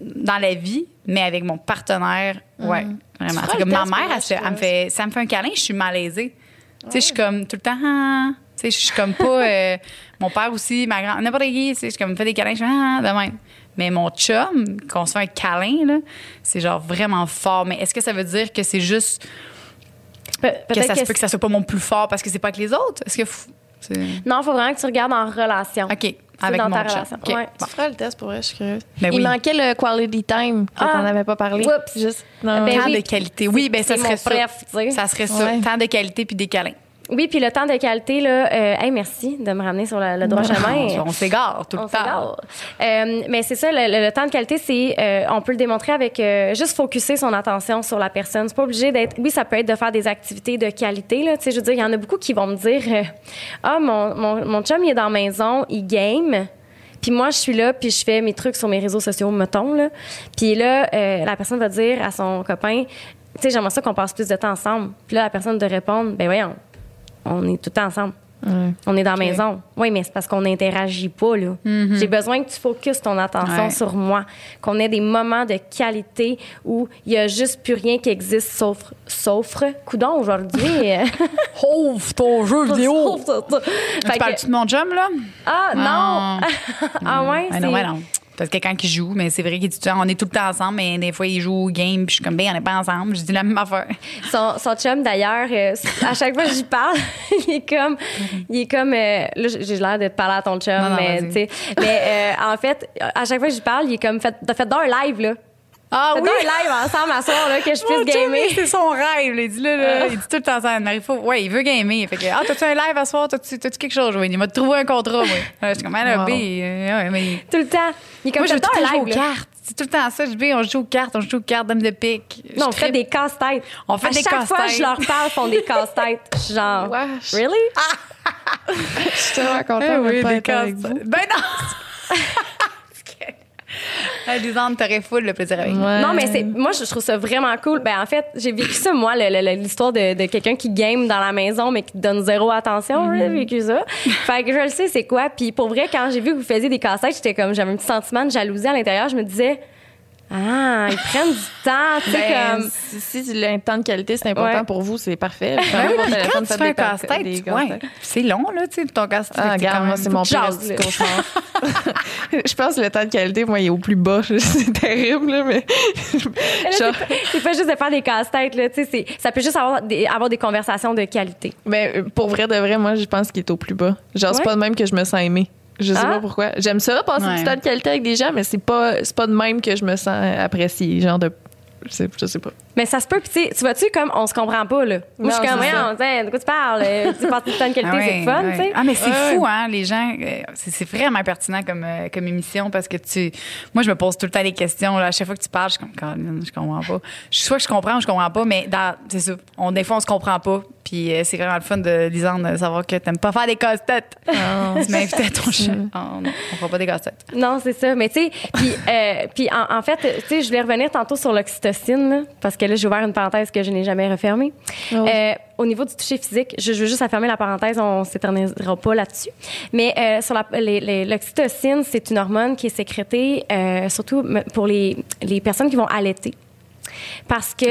dans la vie, mais avec mon partenaire, ouais, vraiment. C'est comme ma mère, elle, me fait, ça me fait un câlin, je suis malaisée. Tu sais, je suis comme tout le temps. ah. Tu sais, je suis comme pas. euh, mon père aussi, ma grand, n'importe qui, tu sais, je comme me fait des câlins, je fais ah, de même. Mais mon chum, qu'on se fait un câlin, là, c'est genre vraiment fort. Mais est-ce que ça veut dire que c'est juste Pe- que ça se que peut que ça soit pas mon plus fort parce que c'est pas avec les autres? Est-ce que. f- Non, il faut vraiment que tu regardes en relation. OK, avec dans mon ta chum. relation. OK, Ouais. bon. Tu feras le test pour vrai, je suis curieuse. Ben il oui. manquait le quality time que Ah. t'en avais pas parlé. Oups. Juste. Non, Ben Temps oui. de qualité. Oui, ben ça serait ça. bref. Ça serait ça. Ouais. Temps de qualité puis des câlins. Oui, puis le temps de qualité, là, euh, hey, merci de me ramener sur le, le droit chemin. On, s'égare tout On le temps. Euh, mais c'est ça, le, le- le temps de qualité, c'est euh, on peut le démontrer avec euh, juste focuser son attention sur la personne. C'est pas obligé d'être. Oui, ça peut être de faire des activités de qualité. Là, Tu sais, je veux dire, il y en a beaucoup qui vont me dire euh, ah mon, mon mon chum il est dans la maison, il game. Puis moi, je suis là, puis je fais mes trucs sur mes réseaux sociaux, mettons. Là. Puis là, euh, la personne va dire à son copain, tu sais, j'aimerais ça qu'on passe plus de temps ensemble. Puis là, la personne de répondre, ben voyons, on est tout ensemble. On est dans la maison. Oui, mais c'est parce qu'on n'interagit pas, là. J'ai besoin que tu focuses ton attention Ouais. sur moi. Qu'on ait des moments de qualité où il n'y a juste plus rien qui existe sauf. Sauf. Coudon, aujourd'hui. Ouvre ton jeu vidéo. Tu parles-tu de mon chum, là? ah, non! ah, ouais, Ah non, c'est- ouais, non. Parce que quand il joue, mais c'est vrai qu'il dit on est tout le temps ensemble, mais des fois, il joue au game, puis je suis comme, ben, on n'est pas ensemble. Je dis la même affaire. Son, son chum, d'ailleurs, euh, à chaque fois que j'y parle, il est comme. Il est comme. euh, là, j'ai l'air de te parler à ton chum, Non, non, mais, tu sais. Mais euh, en fait, à chaque fois que j'y parle, il est comme. Fait, t'as fait dans un live, là. Ah donc un live ensemble à soir, là, que je puisse gamer. C'est son rêve. là. Il dit, là, là, il dit tout le temps ça à Marie-Fo. Ouais, il veut gamer. Fait que, ah, t'as-tu un live à soir? T'as-tu, quelque chose? Oui, il m'a trouvé un contrat, moi. Je suis comme, ah, euh, ouais, mais. Tout le temps. Il est comme Moi, je veux tout le donc temps jouer un aux cartes. C'est tout le temps ça. Je dis, on joue aux cartes, on joue aux cartes, dame de pique. Non, on fait des casse-têtes. On fait à des chaque fois casse-têtes. je leur parle, ils font des casse-têtes. Je suis genre, Wesh. really? Je suis tellement contente Eh de oui, pas des être avec vous. Ben non! Ah, Des ans, t'aurais full le plaisir avec. Ouais. Non, mais c'est moi, je trouve ça vraiment cool. Ben, en fait, j'ai vécu ça, moi, l'histoire de, de quelqu'un qui game dans la maison, mais qui donne zéro attention. J'ai vécu ça. Fait que je le sais, c'est quoi. Puis pour vrai, quand j'ai vu que vous faisiez des cassettes, j'étais comme, j'avais un petit sentiment de jalousie à l'intérieur. Je me disais, ah, ils prennent du temps, tu sais, Ben, comme. si, si le temps de qualité c'est important Ouais. pour vous, c'est parfait. Ben oui, puis quand tu fais un casse-tête, ouais, c'est long, là, tu sais, ton casse-tête. Ah, regarde, moi, c'est mon pire je pense que le temps de qualité, moi, il est au plus bas. C'est terrible, là, mais. Genre- c'est pas- juste de faire des casse-têtes, là, tu sais, ça peut juste avoir des, avoir des conversations de qualité. Mais euh, pour vrai, de vrai, moi, je pense qu'il est au plus bas. Genre, c'est pas de même que je me sens aimée. Je sais Ah. pas pourquoi. J'aime ça, passer Ouais. du temps de qualité avec des gens, mais c'est pas, c'est pas de même que je me sens appréciée. Genre de. Je sais, je sais pas. Mais ça se peut, puis tu vois-tu, comme on se comprend pas, là? Moi, je suis comme, sais, de quoi tu parles? Euh, Tu sais, passer du temps de qualité, Ah ouais, c'est fun, ouais. tu sais. Ah, mais c'est Ouais. fou, hein, les gens. euh, c'est vraiment pertinent comme, euh, comme émission parce que tu. Moi, je me pose tout le temps des questions. Là, à chaque fois que tu parles, je suis comme, Caroline, je comprends pas. Soit que je comprends ou je comprends pas, mais c'est ça. On, des fois, on se comprend pas. Puis c'est vraiment le fun de Lisande de savoir que t'aimes pas faire des casse-têtes. tu m'as invité à ton chat. Oh, non, on fera pas des casse-têtes. Non, c'est ça. Mais tu sais, puis, euh, en, en fait, tu sais, je voulais revenir tantôt sur l'oxytocine, là, parce que là, j'ai ouvert une parenthèse que je n'ai jamais refermée. Oh. Euh, au niveau du toucher physique, je, je veux juste affermer la parenthèse, on s'éternisera pas là-dessus. Mais euh, sur l'oxytocine, c'est une hormone qui est sécrétée euh, surtout pour les, les personnes qui vont allaiter. Parce que,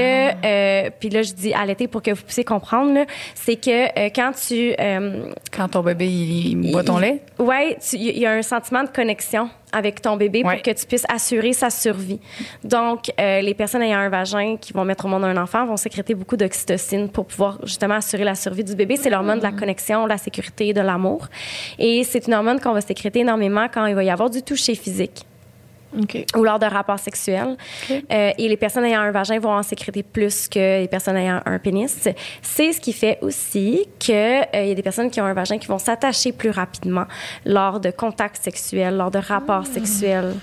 euh, puis là, je dis allaiter pour que vous puissiez comprendre, c'est que euh, quand tu... euh, Quand ton bébé, il, il boit ton il- lait? Ouais, tu- il y a un sentiment de connexion avec ton bébé Ouais. pour que tu puisses assurer sa survie. Donc, euh, les personnes ayant un vagin qui vont mettre au monde un enfant vont sécréter beaucoup d'oxytocine pour pouvoir justement assurer la survie du bébé. C'est l'hormone de la connexion, de la sécurité, de l'amour. Et c'est une hormone qu'on va sécréter énormément quand il va y avoir du toucher physique Ou lors de rapports sexuels. Euh, et les personnes ayant un vagin vont en sécréter plus que les personnes ayant un pénis. C'est ce qui fait aussi qu'il y a des personnes qui ont un vagin qui vont s'attacher plus rapidement lors de contacts sexuels, lors de rapports sexuels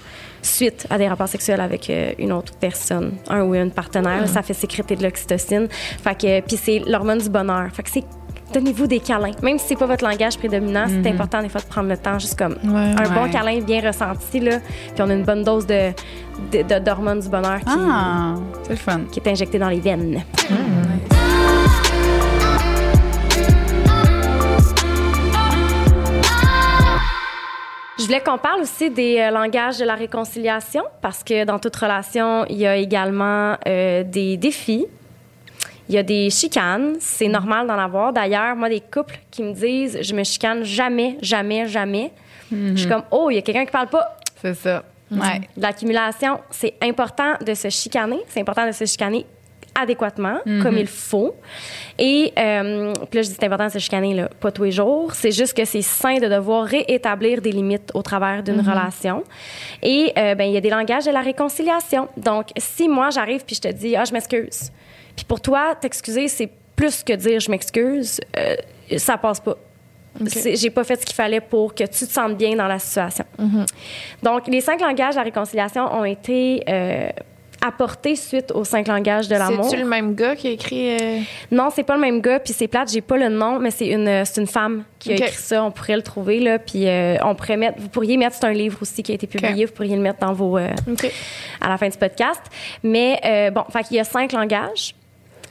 suite à des rapports sexuels avec euh, une autre personne, un ou une partenaire, ça fait sécréter de l'oxytocine. Fait que puis c'est l'hormone du bonheur. Fait que c'est donnez-vous des câlins. Même si c'est pas votre langage prédominant, c'est important des fois de prendre le temps juste comme Ouais. un bon câlin bien ressenti là, puis on a une bonne dose de d'hormones du bonheur qui, Ah, fun. qui est injectée dans les veines. Je voulais qu'on parle aussi des euh, langages de la réconciliation parce que dans toute relation, il y a également euh, des défis. Il y a des chicanes, c'est normal d'en avoir. D'ailleurs, moi, des couples qui me disent je me chicane jamais, jamais, jamais. Je suis comme oh, il y a quelqu'un qui parle pas. C'est ça. Ouais. L'accumulation, c'est important de se chicaner. C'est important de se chicaner adéquatement, comme il faut. Et euh, puis là, je dis c'est important de se chicaner, là, pas tous les jours. C'est juste que c'est sain de devoir réétablir des limites au travers d'une relation. Et euh, ben il y a des langages de la réconciliation. Donc, si moi, j'arrive puis je te dis, ah, je m'excuse. Puis pour toi, t'excuser, c'est plus que dire je m'excuse. euh, ça passe pas. C'est- J'ai pas fait ce qu'il fallait pour que tu te sentes bien dans la situation. Donc, les cinq langages de la réconciliation ont été euh, apportés suite aux cinq langages de l'amour. C'est-tu le même gars qui a écrit. euh, Non, c'est pas le même gars, puis c'est plate, j'ai pas le nom, mais c'est une, c'est une femme qui a écrit ça. On pourrait le trouver, là, puis euh, on pourrait mettre... Vous pourriez mettre... C'est un livre aussi qui a été publié, vous pourriez le mettre dans vos... euh, à la fin du podcast. Mais euh, bon, fait qu'il y a cinq langages.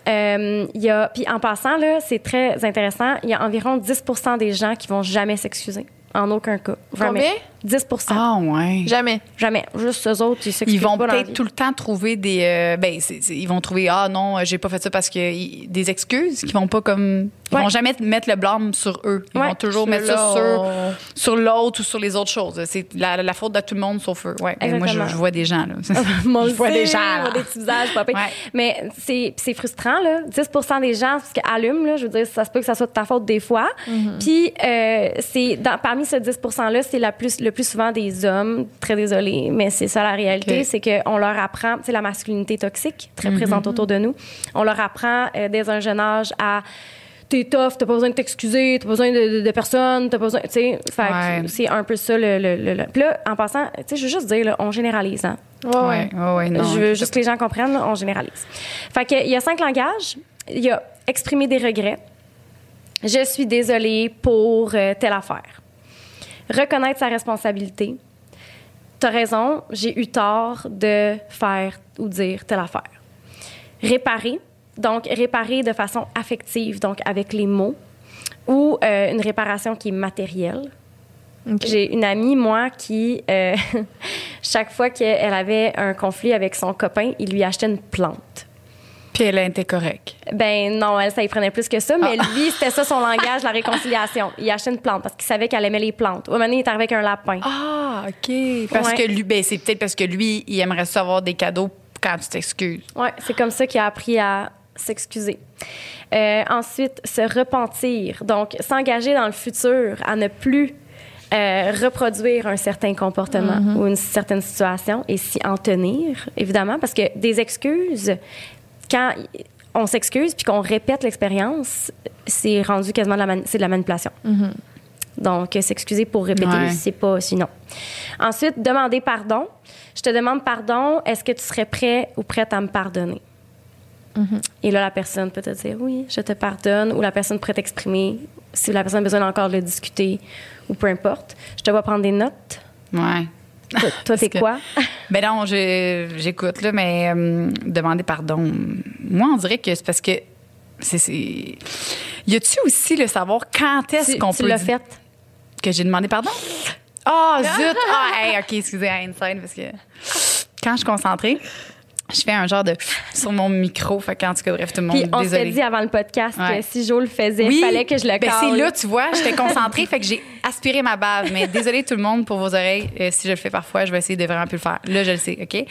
Euh, il y a, puis en passant, là, c'est très intéressant, il y a environ 10 des gens qui vont jamais s'excuser. En aucun cas. Vraiment. Combien? 10 Ah, ouais. Jamais. Jamais. Juste eux autres, ils s'excusent Ils vont peut-être tout le temps trouver des. euh, ben, c'est- c'est- ils vont trouver ah non, j'ai pas fait ça parce que ils- des excuses qui vont pas comme. Ils Ouais. vont jamais mettre le blâme sur eux. Ils Ouais. vont toujours mettre ça sur sur l'autre ou sur les autres choses. C'est la, la faute de tout le monde sauf eux. Ouais. Ben, moi, je, je vois des gens là. Moi je vois aussi, des gens. je là. vois des petits visages. Ouais. Mais c'est frustrant, là. 10 des gens qui allument, là, je veux dire, ça se peut que ça soit de ta faute des fois. Mm-hmm. Puis, euh, c'est parmi ce 10 %-là, c'est la plus, le plus souvent des hommes. Très désolée, mais c'est ça la réalité. C'est qu'on leur apprend, c'est la masculinité toxique, très Mm-hmm. présente autour de nous. On leur apprend euh, dès un jeune âge à t'es tough, t'as pas besoin de t'excuser, t'as pas besoin de, de, de personne, t'as pas besoin, tu sais, fait que Ouais. c'est un peu ça le, le, le- le- Puis là, en passant, tu sais, je veux juste dire, là, on généralise, hein. Ouais, ouais. Ouais, ouais, ouais, non, je veux juste que les gens comprennent, là, on généralise. Fait que, il y a cinq langages. Il y a exprimer des regrets. Je suis désolée pour euh, telle affaire. Reconnaître sa responsabilité. T'as raison, j'ai eu tort de faire ou dire telle affaire. Réparer. Donc, réparer de façon affective, donc avec les mots. Ou euh, une réparation qui est matérielle. J'ai une amie, moi, qui, euh, chaque fois qu'elle avait un conflit avec son copain, il lui achetait une plante. Puis elle a été correcte? Ben non, elle, ça y prenait plus que ça, mais Ah. lui, c'était ça son langage, la réconciliation. Il achetait une plante parce qu'il savait qu'elle aimait les plantes. Au moment donné, il est arrivé avec un lapin. Ah, OK. Parce Ouais. que lui, ben, c'est peut-être parce que lui, il aimerait ça avoir des cadeaux quand tu t'excuses. Ouais, c'est comme ça qu'il a appris à s'excuser. Euh, ensuite, se repentir. Donc, s'engager dans le futur à ne plus euh, reproduire un certain comportement ou une certaine situation et s'y en tenir, évidemment, parce que des excuses, quand on s'excuse puis qu'on répète l'expérience, c'est rendu quasiment de la, de manipulation. Donc, euh, s'excuser pour répéter, Ouais. c'est pas sinon. Ensuite, demander pardon. Je te demande pardon. Est-ce que tu serais prêt ou prête à me pardonner? Et là, la personne peut te dire oui, je te pardonne, ou la personne pourrait t'exprimer si la personne a besoin encore de le discuter, ou peu importe. Je te vois prendre des notes. Ouais. Toi, que- quoi? Ben non, je- j'écoute, là, mais euh, demander pardon. Moi, on dirait que c'est parce que. c'est c'est- Y a-tu aussi le savoir quand est-ce tu qu'on tu peut. l'as dire fait? Que j'ai demandé pardon? Ah, zut! Ah, hey, OK, excusez, à inside, parce que quand je suis concentrée, je fais un genre de sur mon micro. Fait qu'en tout cas, bref, tout le monde, Puis on désolé. dit avant le podcast Ouais. que si Joe le faisait, il fallait que je le ben, c'est là, tu vois, j'étais concentrée, fait que j'ai aspiré ma bave. Mais désolé tout le monde pour vos oreilles. Euh, si je le fais parfois, je vais essayer de vraiment plus le faire. Là, je le sais, OK?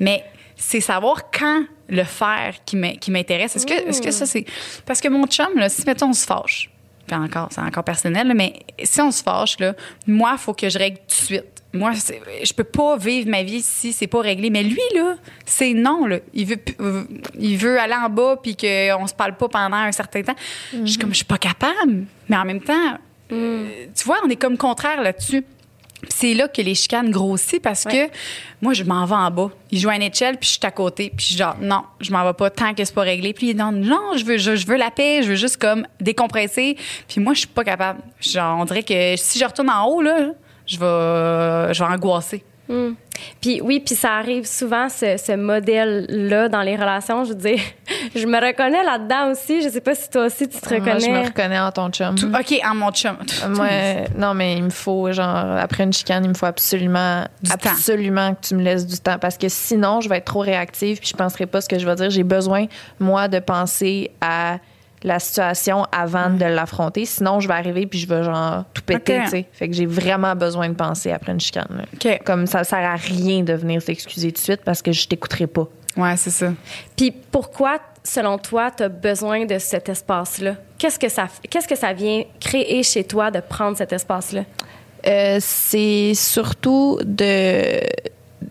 Mais c'est savoir quand le faire qui m'in- qui m'intéresse. Est-ce que, est-ce que ça, c'est. Parce que mon chum, là, si, mettons, on se fâche, puis encore, c'est encore personnel, mais si on se fâche, là, moi, il faut que je règle tout de suite. Moi, je peux pas vivre ma vie si c'est pas réglé. Mais lui, là, c'est non, là. Il veut, il veut aller en bas puis qu'on se parle pas pendant un certain temps. Je suis comme, je suis pas capable. Mais en même temps, euh, tu vois, on est comme contraire là-dessus. C'est là que les chicanes grossissent parce que moi, je m'en vais en bas. Il joue à NHL, puis je suis à côté. Puis je suis genre, non, je m'en vais pas tant que c'est pas réglé. Puis il est non, non, je veux, je, je veux la paix, je veux juste comme décompresser. Puis moi, je suis pas capable. Genre, on dirait que si je retourne en haut, là, je vais, je vais angoisser. Hmm. Puis oui, puis ça arrive souvent, ce, ce modèle-là dans les relations. Je veux dire, je me reconnais là-dedans aussi. Je sais pas si toi aussi tu te Moi, je me reconnais. reconnais en ton chum. Tout- OK, en mon chum. Moi, non, mais il me faut, genre, après une chicane, il me faut absolument, Du temps. absolument que tu me laisses du temps. Parce que sinon, je vais être trop réactive puis je penserai pas ce que je vais dire. J'ai besoin, moi, de penser à la situation avant de l'affronter. Sinon, je vais arriver puis je vais, genre, tout péter, Ok. tu sais. Fait que j'ai vraiment besoin de penser après une chicane. Comme ça sert à rien de venir s'excuser tout de suite parce que je t'écouterai pas. Ouais, c'est ça. Puis pourquoi, selon toi, tu as besoin de cet espace-là? Qu'est-ce que ça, qu'est-ce que ça vient créer chez toi de prendre cet espace-là? Euh, c'est surtout de,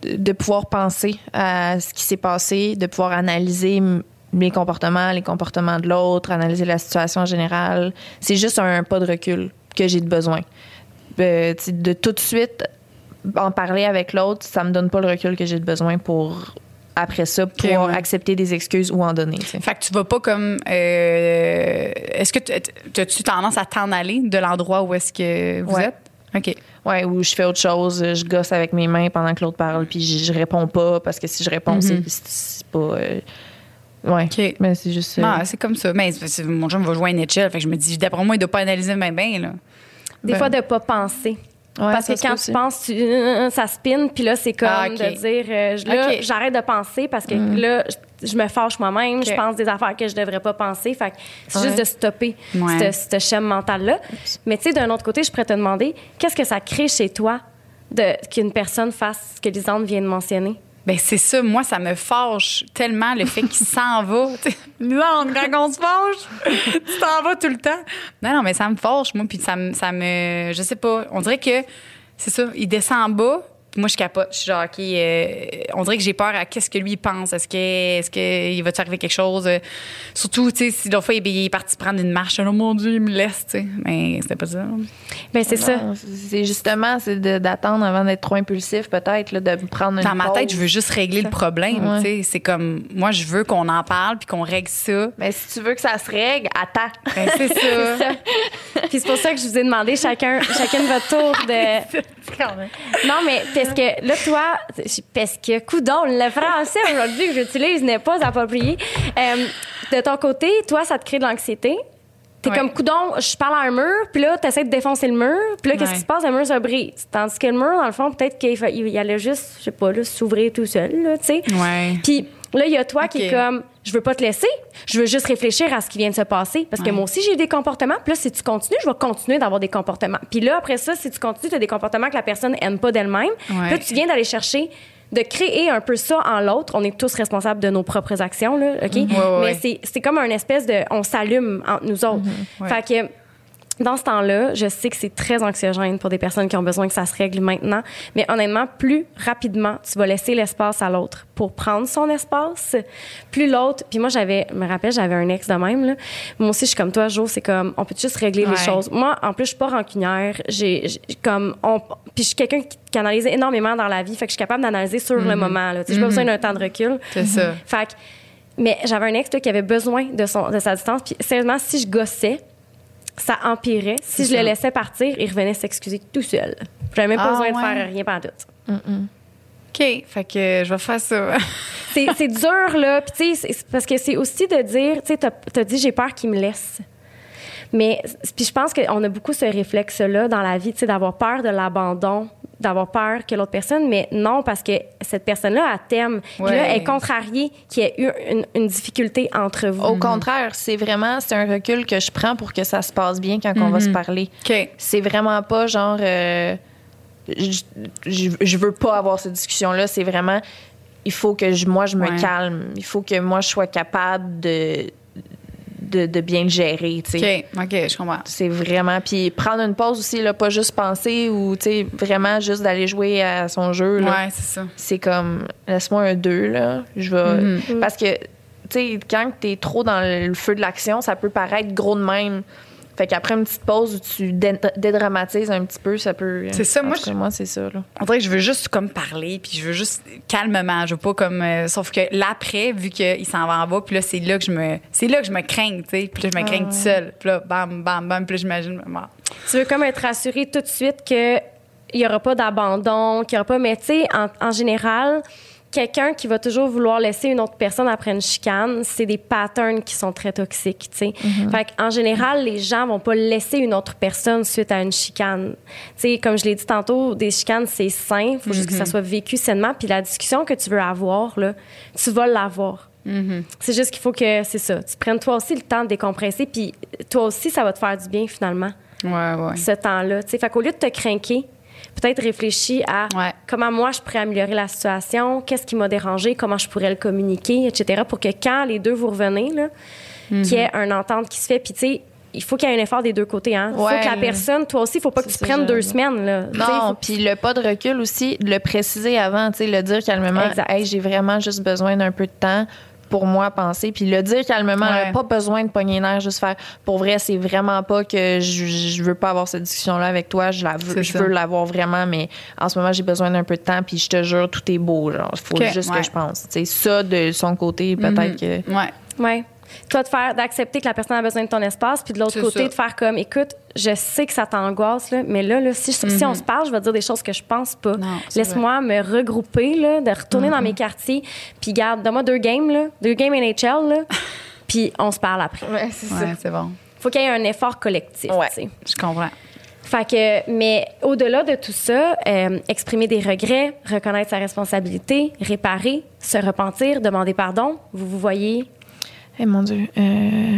de pouvoir penser à ce qui s'est passé, de pouvoir analyser mes comportements, les comportements de l'autre, analyser la situation en général. C'est juste un pas de recul que j'ai de besoin. Euh, de tout de suite en parler avec l'autre, ça me donne pas le recul que j'ai de besoin pour après ça ouais. accepter des excuses ou en donner. Fait que tu vas pas comme. euh, est-ce que tu as-tu tendance à t'en aller de l'endroit où est-ce que vous Ouais. êtes? OK. Ouais, ou je fais autre chose, je gosse avec mes mains pendant que l'autre parle, puis je, je réponds pas parce que si je réponds, c'est- Mhm. c'est pas. euh, ouais. OK. Mais c'est juste. euh, Non, c'est comme ça. Mais c'est- mon chum va jouer à NHL. Fait que je me dis, d'après moi, il doit pas analyser bien, bien, là. Des Ben- fois, de pas penser. Ouais, Parce que quand tu penses, tu, euh, ça spin, puis là, c'est comme Ah, de dire, euh, j'arrête de penser parce que là, je, je me fâche moi-même, je pense des affaires que je devrais pas penser. Fait que c'est Ouais. juste de stopper Ouais. ce, schéma mental-là. Mais tu sais, d'un autre côté, je pourrais te demander, qu'est-ce que ça crée chez toi de, qu'une personne fasse ce que Lisande vient de mentionner? Ben c'est ça, moi ça me fâche tellement le fait qu'il s'en va. Non, quand on se fâche, tu t'en vas tout le temps. Non, non, mais ça me fâche, moi, puis ça me, ça me, je sais pas, on dirait que c'est ça, il descend en bas. Puis Moi, je capote. Je suis genre, OK, euh, on dirait que j'ai peur à qu'est-ce que lui pense. Est-ce que, est-ce que il va-tu arriver quelque chose? Euh, Surtout, tu sais, si l'autre fois, il, est parti prendre une marche. Oh mon Dieu, il me laisse, tu sais. Mais c'était pas ça. Ben c'est ça. C'est justement c'est de- d'attendre avant d'être trop impulsif, peut-être, là, de prendre une Dans ma tête, je veux juste régler le problème, Ouais. tu sais. C'est comme, moi, je veux qu'on en parle puis qu'on règle ça. Mais si tu veux que ça se règle, attends. Ben, c'est ça. Ça. Puis c'est pour ça que je vous ai demandé chacun, chacune votre tour de. Non, mais parce que là, toi, parce que, coudon, le français aujourd'hui que j'utilise n'est pas approprié. Euh, de ton côté, toi, ça te crée de l'anxiété. T'es Ouais. comme, coudon, je parle à un mur, puis là, t'essaies de défoncer le mur, puis là, qu'est-ce qui se passe? Le mur se brise. Tandis que le mur, dans le fond, peut-être qu'il il allait juste, je sais pas, s'ouvrir tout seul, là, tu sais. Ouais. Puis là, il y a toi qui est comme, je veux pas te laisser, je veux juste réfléchir à ce qui vient de se passer. Parce que Ouais. moi aussi, j'ai des comportements. Puis là, si tu continues, je vais continuer d'avoir des comportements. Puis là, après ça, si tu continues, tu as des comportements que la personne aime pas d'elle-même. Ouais. Là, tu viens d'aller chercher de créer un peu ça en l'autre. On est tous responsables de nos propres actions, là, OK? ouais, Mais c'est c'est comme un espèce de... On s'allume entre nous autres. Ouais. Fait que... Dans ce temps-là, je sais que c'est très anxiogène pour des personnes qui ont besoin que ça se règle maintenant. Mais honnêtement, plus rapidement tu vas laisser l'espace à l'autre pour prendre son espace, plus l'autre. Puis moi, j'avais, je me rappelle, j'avais un ex de même. Là. Moi aussi, je suis comme toi, Jo. C'est comme, on peut juste régler Ouais. les choses. Moi, en plus, je suis pas rancunière. J'ai, comme, on, puis je suis quelqu'un qui, analyse énormément dans la vie. Fait que je suis capable d'analyser sur le moment. Là. Tu sais, J'ai pas besoin d'un temps de recul. C'est ça. Fait que- mais j'avais un ex là, qui avait besoin de, son, de sa distance. Puis sérieusement, si je gossais, ça empirait. Si je le laissais partir, il revenait s'excuser tout seul. J'avais même pas Ah, besoin de faire rien pendant tout. OK. Fait que je vais faire ça. C'est dur, là. Puis, tu sais, c'est- c'est parce que c'est aussi de dire, tu sais, t'as as dit, j'ai peur qu'il me laisse. Mais, puis je pense qu'on a beaucoup ce réflexe-là dans la vie, tu sais, d'avoir peur de l'abandon, d'avoir peur que l'autre personne, mais non, parce que cette personne-là, elle t'aime. Puis là, elle est contrariée qu'il y ait eu une, une difficulté entre vous. Au contraire, c'est vraiment c'est un recul que je prends pour que ça se passe bien quand on va se parler. OK. C'est vraiment pas genre euh, je, je, je veux pas avoir cette discussion là, c'est vraiment il faut que je, moi je me Ouais. calme, il faut que moi je sois capable de de, de bien le gérer, tu. OK. OK, je comprends. C'est vraiment puis prendre une pause aussi là, pas juste penser ou tu vraiment juste d'aller jouer à son jeu là. Ouais, c'est ça. c'est comme laisse-moi un 2 là je vais Mhm. parce que tu sais quand t'es trop dans le feu de l'action ça peut paraître gros de même fait qu'après une petite pause où tu dé- dédramatises un petit peu ça peut C'est ça, en moi, tout cas, je- moi c'est ça là On dirait que je veux juste comme parler, puis je veux juste calmement. Je veux pas comme. euh, sauf que l'après, vu qu'il s'en va en bas, puis là, c'est là que je me. C'est là que je me crains, tu sais. Puis là, je me crains tout seul. Puis là, bam, bam, bam. Puis là, j'imagine. bon. Tu veux comme être rassuré tout de suite que il y aura pas d'abandon, qu'il y aura pas. Mais tu sais, en, en général, quelqu'un qui va toujours vouloir laisser une autre personne après une chicane, c'est des patterns qui sont très toxiques, tu sais. Fait qu'en général, les gens vont pas laisser une autre personne suite à une chicane. Tu sais, comme je l'ai dit tantôt, des chicanes, c'est sain. Faut juste que ça soit vécu sainement. Puis la discussion que tu veux avoir, là, tu vas l'avoir. C'est juste qu'il faut que, c'est ça, tu prennes toi aussi le temps de décompresser, puis toi aussi, ça va te faire du bien finalement Ouais, ouais. ce temps-là. tu sais. Fait qu'au lieu de te craquer, peut-être réfléchis à Ouais. comment moi je pourrais améliorer la situation, qu'est-ce qui m'a dérangé, comment je pourrais le communiquer, etc. pour que quand les deux vous revenez, là, qu'il y ait Mhm. une entente qui se fait. Puis tu sais, il faut qu'il y ait un effort des deux côtés. Hein. Il Ouais. faut que la personne, toi aussi, il faut pas que tu prennes deux semaines. Là. Non faut- puis le pas de recul aussi de le préciser avant le dire calmement Exact. hey j'ai vraiment juste besoin d'un peu de temps pour moi penser puis le dire calmement Ouais. pas besoin de pogner les nerfs juste faire pour vrai c'est vraiment pas que je, je veux pas avoir cette discussion là avec toi je la veux C'est je ça. veux l'avoir vraiment mais en ce moment j'ai besoin d'un peu de temps puis je te jure tout est beau genre faut juste ouais. que je pense sais ça de son côté peut-être que Ouais. Ouais. Toi, de faire, d'accepter que la personne a besoin de ton espace, puis de l'autre côté, ça. de faire comme, écoute, je sais que ça t'angoisse, là, mais là, là si, si on se parle, je vais te dire des choses que je pense pas. Mhm. Laisse-moi me regrouper, là, de retourner dans mes quartiers, puis garde, donne-moi deux games, là, deux games NHL, là, puis on se parle après. ouais c'est Ouais, c'est bon. Faut qu'il y ait un effort collectif, Ouais. tu sais. Je comprends. Fait que, mais au-delà de tout ça, euh, exprimer des regrets, reconnaître sa responsabilité, réparer, se repentir, demander pardon, vous vous voyez? Eh mon Dieu. Euh,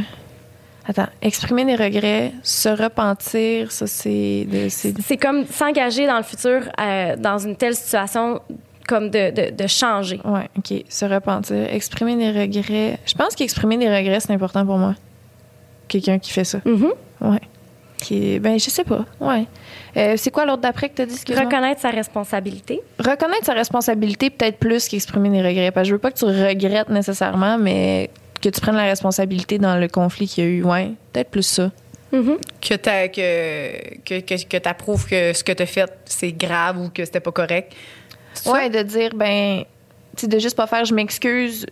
Attends, exprimer des regrets, se repentir, ça c'est... de- c'est- C'est comme s'engager dans le futur euh, dans une telle situation comme de, de, de changer. Ouais, OK. Se repentir. Exprimer des regrets. Je pense qu'exprimer des regrets, c'est important pour moi. Quelqu'un qui fait ça. Mhm. Ouais. Qui ben, je sais pas. Ouais. Euh, c'est quoi l'autre d'après que tu as dit? Reconnaître sa responsabilité. Reconnaître sa responsabilité, peut-être plus qu'exprimer des regrets. Parce que je veux pas que tu regrettes nécessairement, mais que tu prennes la responsabilité dans le conflit qu'il y a eu. Ouais. Peut-être plus ça. Mhm. Que tu que, que, que, que t'approuves que ce que tu as fait, c'est grave ou que c'était pas correct. Ouais, de dire, ben, tu sais, de juste pas faire je m'excuse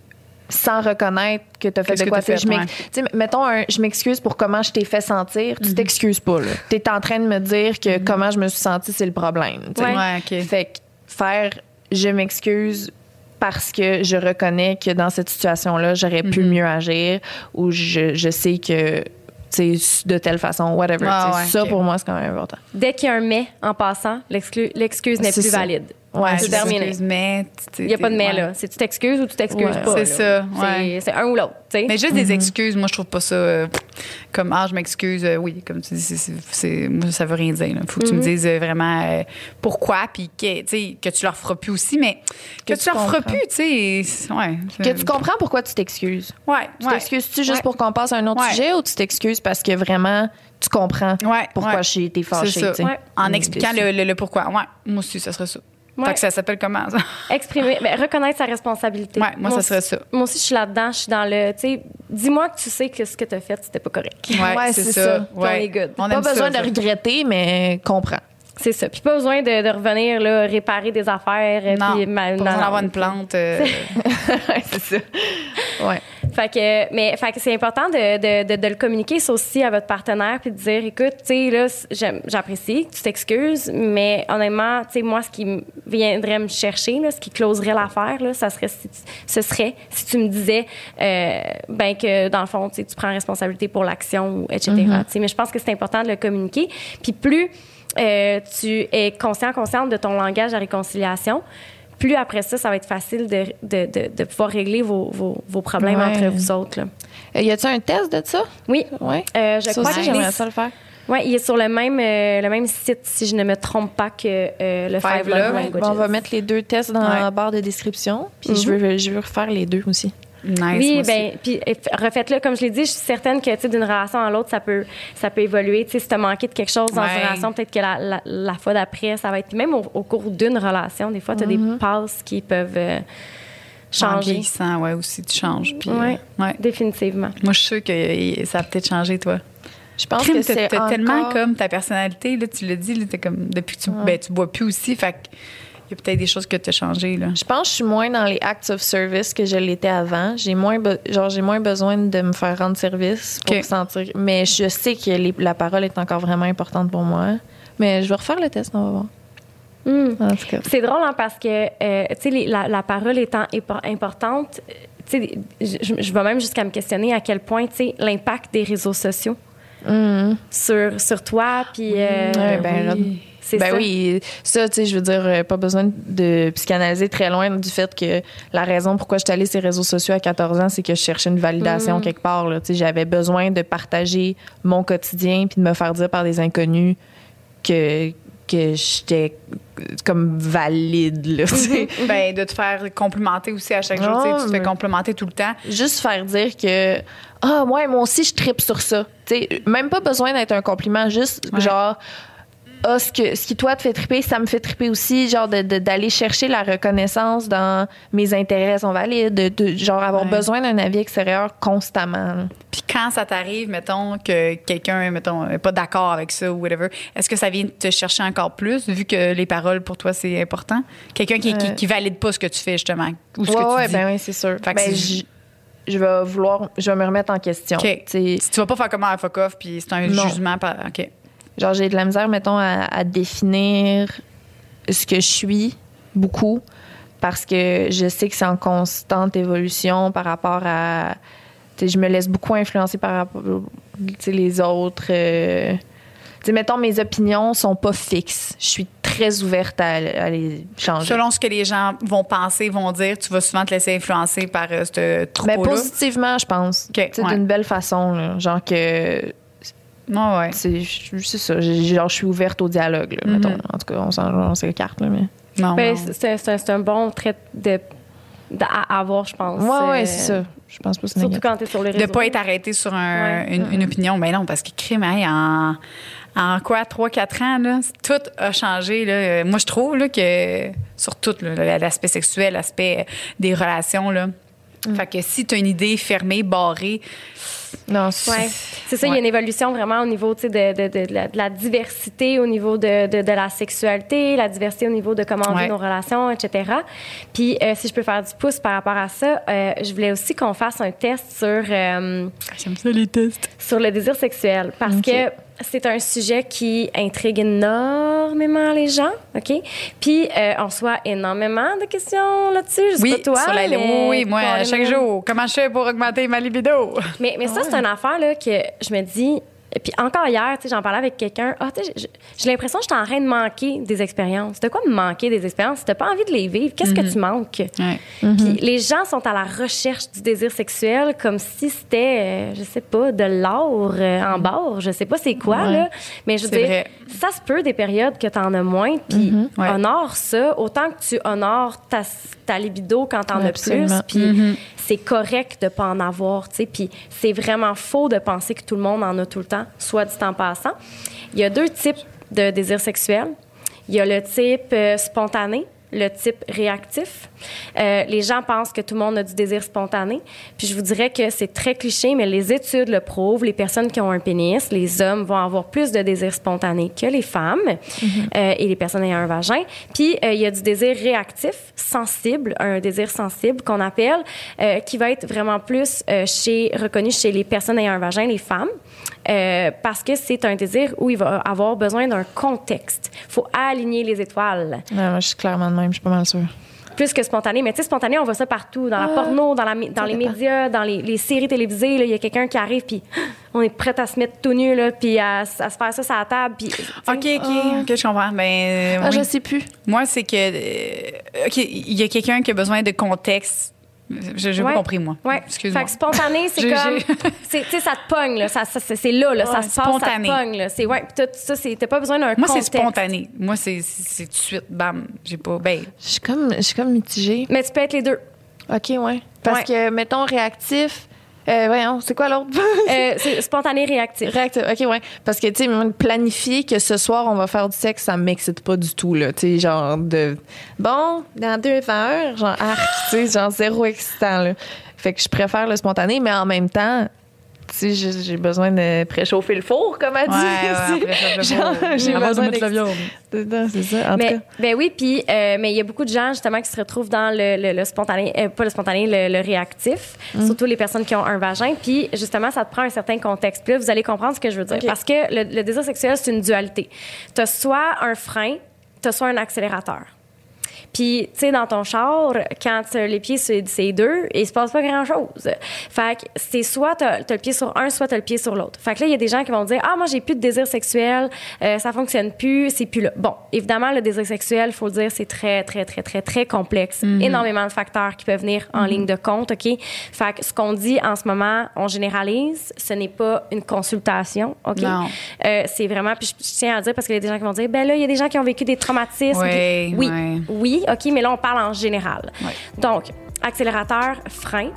sans reconnaître que tu as fait Qu'est-ce de quoi. t'as Tu sais, fait, je mettons, un, je m'excuse pour comment je t'ai fait sentir. Tu t'excuses pas, là. Tu es en train de me dire que comment je me suis sentie, c'est le problème. Ouais. Ouais, OK. Fait que faire je m'excuse parce que je reconnais que dans cette situation-là, j'aurais pu mieux agir ou je, je sais que, tu sais, de telle façon, whatever. Ah, ouais, ça, pour moi, c'est quand même important. Dès qu'il y a un mais en passant, l'exclu- l'excuse n'est plus ça. valide. Ouais, c'est terminé. Mais Il n'y a pas de mais, ouais. là. C'est tu t'excuses ou tu t'excuses Ouais. pas. C'est ça, ouais. C'est- un ou l'autre. Mais juste des excuses, moi, je trouve pas ça euh, comme Ah, je m'excuse. euh, oui, comme tu dis, c'est- c'est- c'est- moi, ça veut rien dire. Il faut que tu me dises euh, vraiment euh, pourquoi, puis que, tu sais, que tu leur feras plus aussi, mais que, Que tu tu leur feras plus, tu sais. Ouais. Que tu comprends pourquoi tu t'excuses. Ouais, Tu ouais. t'excuses-tu juste Ouais. pour qu'on passe à un autre Ouais. sujet ou tu t'excuses parce que vraiment tu comprends Ouais, pourquoi ouais. j'ai été fâchée? En expliquant déçue. le, le- le pourquoi. Ouais, moi aussi, ça serait ça. Ouais. Fait que ça s'appelle comment, ça? Exprimer, ben, reconnaître sa responsabilité. Ouais, moi, ça aussi- serait ça. Moi aussi, je suis là-dedans. Je suis dans le, tu sais, dis-moi que tu sais que ce que tu as fait, c'était pas correct. Ouais, c'est ça. On est good. On Pas besoin ça, de ça. regretter, mais comprends. C'est ça. Puis pas besoin de, de revenir là, réparer des affaires. euh, Non, puis pas ma- besoin non, d'avoir non. une plante. euh, c'est ça. Ouais. Fait que, mais fait que c'est important de, de, de, de le communiquer ça aussi à votre partenaire puis de dire, écoute, tu sais, là, j'apprécie que tu t'excuses, mais honnêtement, tu sais, moi, ce qui viendrait me chercher, là, ce qui closerait l'affaire, là, ça serait, si tu- ce serait si tu me disais, euh, ben que dans le fond, tu prends responsabilité pour l'action, etc. Tu sais, Mais je pense que c'est important de le communiquer. Puis plus euh, tu es conscient, consciente de ton langage à réconciliation, plus après ça, ça va être facile de, de, de, de pouvoir régler vos, vos, vos problèmes Ouais. entre vous autres. là. Euh, y a-tu un test de ça? Oui. Ouais. Euh, je ça crois aussi, que j'aimerais ça le faire. Ouais, il est sur le même, euh, le même site, si je ne me trompe pas, que euh, le Five Five Love. Languages. Bon, on va mettre les deux tests dans Ouais. la barre de description. Puis Mhm. je, veux, je veux refaire les deux aussi. Nice. Oui, ben, puis refaites-le. Comme je l'ai dit, je suis certaine que, tu sais, d'une relation à l'autre, ça peut, ça peut évoluer. Tu sais, si t'as manqué de quelque chose dans Ouais. une relation, peut-être que la, la, la fois d'après, ça va être. Même au, au cours d'une relation, des fois, tu as des passes qui peuvent euh, En changer. vieillissant, ouais, aussi, tu changes. Puis, Ouais. euh, ouais. Définitivement. Moi, je suis sûre que euh, ça a peut-être changé, toi. Je pense Crime, que c'est t'as tellement encore- comme ta personnalité, là, tu l'as dit, là, t'es comme, depuis que tu, ben, tu bois plus aussi, fait que il y a peut-être des choses que tu as changées. Là. Je pense que je suis moins dans les acts of service que je l'étais avant. J'ai moins, be- genre, j'ai moins besoin de me faire rendre service pour sentir. Mais je sais que les- la parole est encore vraiment importante pour moi. Mais je vais refaire le test, on va voir. Hmm. C'est drôle hein, parce que euh, tu sais les- la, la parole étant épo- importante, tu sais je, je vais même jusqu'à me questionner à quel point tu sais l'impact des réseaux sociaux Mhm. sur sur toi puis euh, ben, oui. C'est Ben ça. oui, ça, tu sais, je veux dire, euh, pas besoin de psychanalyser très loin du fait que la raison pourquoi je suis allée sur les réseaux sociaux à 14 ans, c'est que je cherchais une validation quelque part. Tu sais, j'avais besoin de partager mon quotidien puis de me faire dire par des inconnus que que j'étais comme valide. Là, tu sais. Ben, de te faire complimenter aussi à chaque jour. Non, tu te fais complimenter tout le temps. Juste faire dire que ah ouais moi aussi je tripe sur ça. Tu sais, même pas besoin d'être un compliment, juste Ouais. genre ah, ce, que, ce qui toi te fait triper, ça me fait triper aussi, genre de- de- d'aller chercher la reconnaissance dans mes intérêts sont valides, de, de- genre avoir Ouais. besoin d'un avis extérieur constamment. Puis quand ça t'arrive, mettons, que quelqu'un, mettons, est pas d'accord avec ça ou whatever, est-ce que ça vient te chercher encore plus, vu que les paroles, pour toi, c'est important? Quelqu'un qui, qui, Euh. qui valide pas ce que tu fais, justement, ou ce ouais, que tu ouais, dis. ben oui, c'est sûr. Fait Ben, je, vais vouloir, je vais me remettre en question. OK. Tu sais, Si tu vas pas faire comment un fuck off, puis c'est un Non. jugement. Par... OK. Genre, j'ai de la misère, mettons, à, à définir ce que je suis beaucoup parce que je sais que c'est en constante évolution par rapport à. Je me laisse beaucoup influencer par rapport les autres. euh, sais, mettons, mes opinions sont pas fixes. Je suis très ouverte à, à les changer. Selon ce que les gens vont penser, vont dire, tu vas souvent te laisser influencer par euh, ce Mais troupeau-là? positivement, je pense. Ok, Tu sais, ouais. D'une belle façon. là. Genre que. Ouais, ouais. C'est c'est ça. j'ai- Genre, je suis ouverte au dialogue, là, Mhm. mettons. En tout cas, on s'en on s'écarte, là. Mais... Non, Ben, non. c'est c'est un, c'est un bon trait de, de- à avoir, je pense. Ouais, ouais, Euh, c'est ça. Je pense pas que c'est Surtout quand tu es sur les de réseaux. ne pas être arrêté sur un- Ouais. une, une opinion. Ben non, parce que crime, hey, en, en quoi, 3-4 ans, là, tout a changé. Là. Moi, je trouve là, que sur tout, là, l'aspect sexuel, l'aspect des relations, là. Fait que si tu as une idée fermée, barrée, Non, c'est Ouais. C'est ça, il y a une évolution vraiment au niveau de, de, de, de la, de la diversité, au niveau de, de, de la sexualité, la diversité au niveau de comment on Ouais. vit nos relations, etc. Puis, euh, si je peux faire du pouce par rapport à ça, euh, je voulais aussi qu'on fasse un test sur, euh, j'aime ça les tests. sur le désir sexuel parce que c'est un sujet qui intrigue énormément les gens, OK? Puis, euh, on reçoit énormément de questions là-dessus. Je sais Oui, pas toi, sur la, mais oui, moi, chaque jour, comment je fais pour augmenter ma libido? mais, mais ça, c'est une affaire là, que je me dis. Et puis encore hier, j'en parlais avec quelqu'un. Ah, j'ai l'impression que je suis en train de manquer des expériences. De quoi me manquer des expériences? Si t'as pas envie de les vivre, qu'est-ce que tu manques? Ouais. Puis les gens sont à la recherche du désir sexuel comme si c'était, euh, je sais pas, de l'or euh, en barre. Je sais pas c'est quoi, Ouais. là. Mais je veux dire, vrai. ça se peut des périodes que t'en as moins. Puis Ouais. honore ça. Autant que tu honores ta, ta libido quand t'en as plus. Puis c'est correct de pas en avoir, tu sais. Puis c'est vraiment faux de penser que tout le monde en a tout le temps, soit dit en passant. Il y a deux types de désir sexuel. Il y a le type euh, spontané, le type réactif. Euh, les gens pensent que tout le monde a du désir spontané. Puis je vous dirais que c'est très cliché, mais les études le prouvent. Les personnes qui ont un pénis, les hommes vont avoir plus de désir spontané que les femmes euh, et les personnes ayant un vagin. Puis euh, il y a du désir réactif, sensible, un désir sensible qu'on appelle, qui va être vraiment plus chez, reconnu chez les personnes ayant un vagin, les femmes. Euh, parce que c'est un désir où il va avoir besoin d'un contexte. Il faut aligner les étoiles Ouais, moi, je suis clairement de même, je suis pas mal sûre. plus que spontané. Mais tu sais, spontané, on voit ça partout, dans la porno, dans, la, mi- dans les dépend. médias, dans les, les séries télévisées. Il y a quelqu'un qui arrive, puis on est prêt à se mettre tout nu, là, puis à, à se faire ça sur la table. Puis, OK, OK, OK, je comprends. Ben, Ah, oui. je sais plus. Moi, c'est que. euh, OK, il y a quelqu'un qui a besoin de contexte. Je n'ai Ouais. pas compris, moi. Ouais. Excuse-moi. Fait que spontané, c'est J'ai- comme. j'ai- c'est- Tu sais, ça te pogne, là. Ça, ça- c'est c'est là, là. ça se passe, spontané. ça te pogne, là. C'est, ouais, puis tout ça, c'est, t'as pas besoin d'un Moi, c'est spontané. Moi, c'est c'est- c'est tout de suite, bam, j'ai pas. Ben, Je suis comme, je suis comme mitigée. Mais tu peux être les deux. OK, ouais. Parce Ouais. que, mettons, réactif. Euh, voyons, c'est quoi l'autre? Euh, c'est spontané, réactif. Réactif, OK, ouais. Parce que, tu sais, planifier que ce soir, on va faire du sexe, ça m'excite pas du tout, là. Tu sais, genre de. Bon, dans deux heures, genre, arc, tu sais, genre zéro excitant, là. Fait que je préfère le spontané, mais en même temps, sais, j'ai besoin de préchauffer le four, comme elle dit. j'ai besoin de d'ex- viande. C'est ça, en tout Mais, cas. ben oui, puis euh, mais il y a beaucoup de gens justement qui se retrouvent dans le, le- le spontané, euh, pas le spontané, le, le réactif, Mm. surtout les personnes qui ont un vagin. Puis justement, ça te prend un certain contexte. Puis là, vous allez comprendre ce que je veux dire. Parce que le, le désir sexuel, c'est une dualité. Tu as soit un frein, tu as soit un accélérateur. Puis, tu sais, dans ton char, quand tu as les pieds sur ces deux, il se passe pas grand-chose. Fait que c'est soit tu as, le pied sur un, soit tu as le pied sur l'autre. Fait que là, il y a des gens qui vont dire Ah, moi, j'ai plus de désir sexuel, euh, ça fonctionne plus, c'est plus là. Bon, évidemment, le désir sexuel, il faut le dire, c'est très, très, très, très, très complexe. Énormément de facteurs qui peuvent venir en ligne de compte, OK? Fait que ce qu'on dit en ce moment, on généralise, ce n'est pas une consultation, OK? Non. Euh, c'est vraiment, puis je, je tiens à le dire parce qu'il y a des gens qui vont dire, ben là, il y a des gens qui ont vécu des traumatismes. Oui, ouais. Oui, OK, mais là, on parle en général. Ouais. Donc, accélérateur, frein.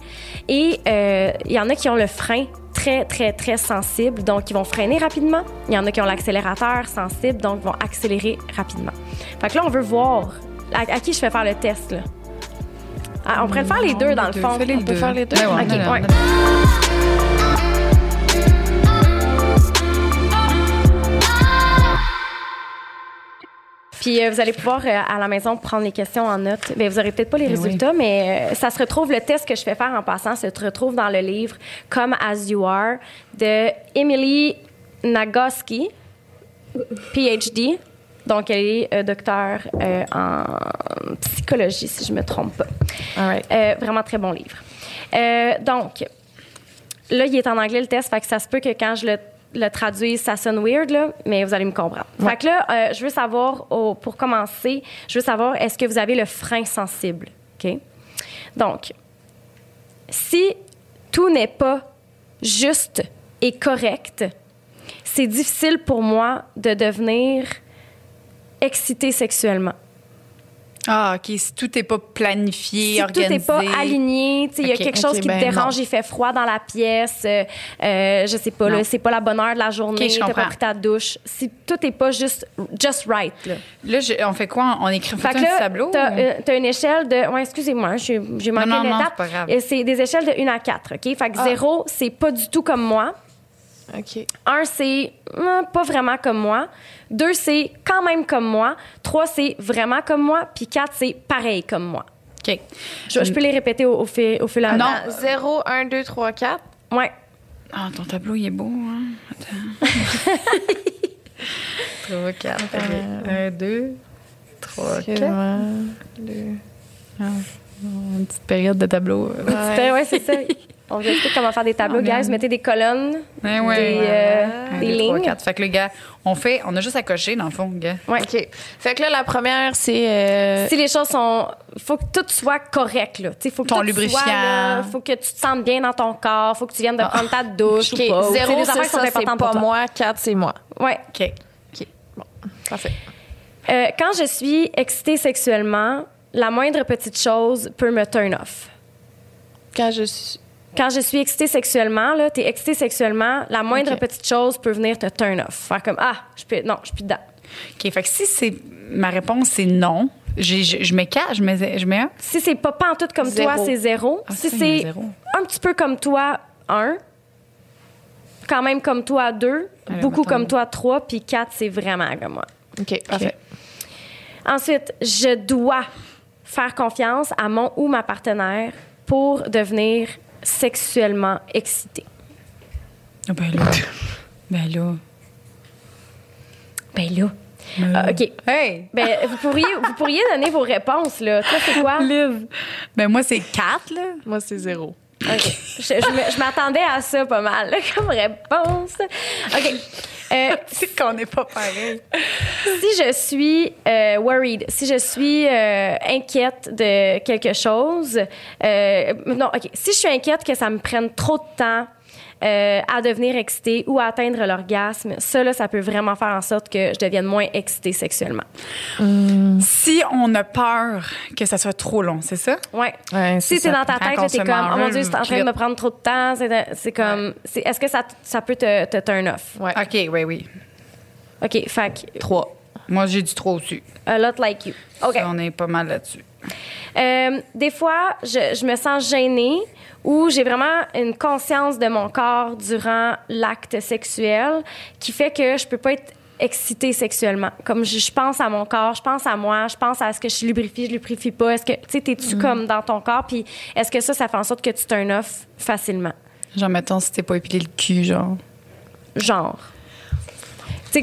Et euh, il y en a qui ont le frein très, très, très sensible, donc ils vont freiner rapidement. Il y en a qui ont l'accélérateur sensible, donc vont accélérer rapidement. Fait que là, on veut voir à, à qui je fais faire le test, là. Ah, on pourrait le faire les deux, dans le fond. Fais les On peut faire les deux? Ouais. Puis euh, vous allez pouvoir euh, à la maison prendre les questions en note. Ben, vous aurez peut-être pas les Ben oui. résultats, mais euh, ça se retrouve, le test que je fais faire en passant se retrouve dans le livre Come As You Are de Emily Nagoski, PhD. Donc, elle est docteur en psychologie, si je me trompe pas. All right. Vraiment très bon livre. Donc, là, il est en anglais le test, fait que ça se peut que quand je le, le traduire, ça sonne weird, là, mais vous allez me comprendre. Fait que là, euh, je veux savoir, pour commencer, je veux savoir, est-ce que vous avez le frein sensible? OK? Donc, si tout n'est pas juste et correct, c'est difficile pour moi de devenir excitée sexuellement. Ah, OK. Si tout n'est pas planifié, Si tout n'est pas aligné, il y a quelque chose qui ben te dérange, non. il fait froid dans la pièce, euh, euh, je sais pas, c'est pas la bonne heure de la journée, Ok, je t'as pas pris ta douche. Si tout n'est pas juste, just right, là. Là, je- on fait quoi? On écrit fait un là, tableau? t'as, ou- euh, une échelle de. Ouais, excusez-moi, j'ai, manqué non, une non, étape. c'est des échelles de 1 à 4, OK? Fait que 0, c'est pas du tout comme moi. OK. 1, c'est hum, pas vraiment comme moi. 2, c'est quand même comme moi. 3, c'est vraiment comme moi. Puis 4, c'est pareil comme moi. OK. Je, je peux les répéter au, au fil, au fil à Non. 0, 1, 2, 3, 4. Ouais. Ah, ton tableau, il est beau, hein? Attends. 3, 4. 1, 2, 3, 4. Excuse-moi. Deux. Une petite période de tableau. euh. Ouais, c'est ça. On vous explique comment faire des tableaux, Oh, guys. Mettez des colonnes, Ouais, ouais. des, euh, des deux, trois, lignes. quatre. Fait que le gars, on fait, on a juste à cocher dans le fond, gars. Ouais. OK. Fait que là, la première, c'est. euh, Si les choses sont. faut que tout soit correct, là. Tu sais, faut que Ton tout lubrifiant. Soit, là, faut que tu te sentes bien dans ton corps. Faut que tu viennes de prendre ta douche OK. ou pas. ou, tu sais, 0, des c'est affaires qui sont ça, c'est importantes pas pour toi. moi. 4, c'est moi. Ouais. OK. Parfait. Euh, quand je suis excitée sexuellement, la moindre petite chose peut me turn off. Quand je suis. Quand je suis excitée sexuellement, là, t'es excitée sexuellement, la moindre petite chose peut venir te turn off. Faire comme, ah, je peux, non, je suis plus dedans. OK. Fait que si c'est ma réponse, c'est non, je, je mets 4, je mets, je mets 1. Si c'est pas pantoute comme Zéro. toi, c'est zéro. Ah, si c'est un petit peu comme toi, un. Quand même comme toi, deux. Allez, beaucoup mettons comme toi, trois. Puis quatre, c'est vraiment comme moi. OK, parfait. Ensuite, je dois faire confiance à mon ou ma partenaire pour devenir sexuellement excitée. Ah, ben là. ben là. Ben là. Ah, OK. Hey! Ben, vous pourriez, vous pourriez donner vos réponses, là. Toi, c'est quoi? Liv. Ben moi, c'est 4, là. Moi, c'est 0. OK. Je, je m'attendais à ça pas mal, là, comme réponse. OK. Euh, C'est qu'on n'est pas pareil. si je suis euh, worried, si je suis euh, inquiète de quelque chose, euh, non, OK. Si je suis inquiète que ça me prenne trop de temps euh, à devenir excitée ou à atteindre l'orgasme, ça, là, ça peut vraiment faire en sorte que je devienne moins excitée sexuellement. Si on a peur que ça soit trop long, c'est ça? Ouais. Ouais, Si c'est dans ta tête, t'es comme, oh mon Dieu, c'est en train de me prendre trop de temps. C'est, comme, est-ce que ça, ça peut te, te turn off? Ouais. OK, oui, oui. OK, fait que, 3. Moi, j'ai du 3 au-dessus. a lot like you. OK. Ça, on est pas mal là-dessus. Euh, des fois, je, je me sens gênée ou j'ai vraiment une conscience de mon corps durant l'acte sexuel qui fait que je peux pas être excitée sexuellement. Comme je, je pense à mon corps, je pense à moi, je pense à ce que je lubrifie, je lubrifie pas. Est-ce que, tu sais, t'es-tu comme dans ton corps? Puis est-ce que ça, ça fait en sorte que tu turn off facilement? Genre, mettons, si t'es pas épilé le cul, genre. Genre.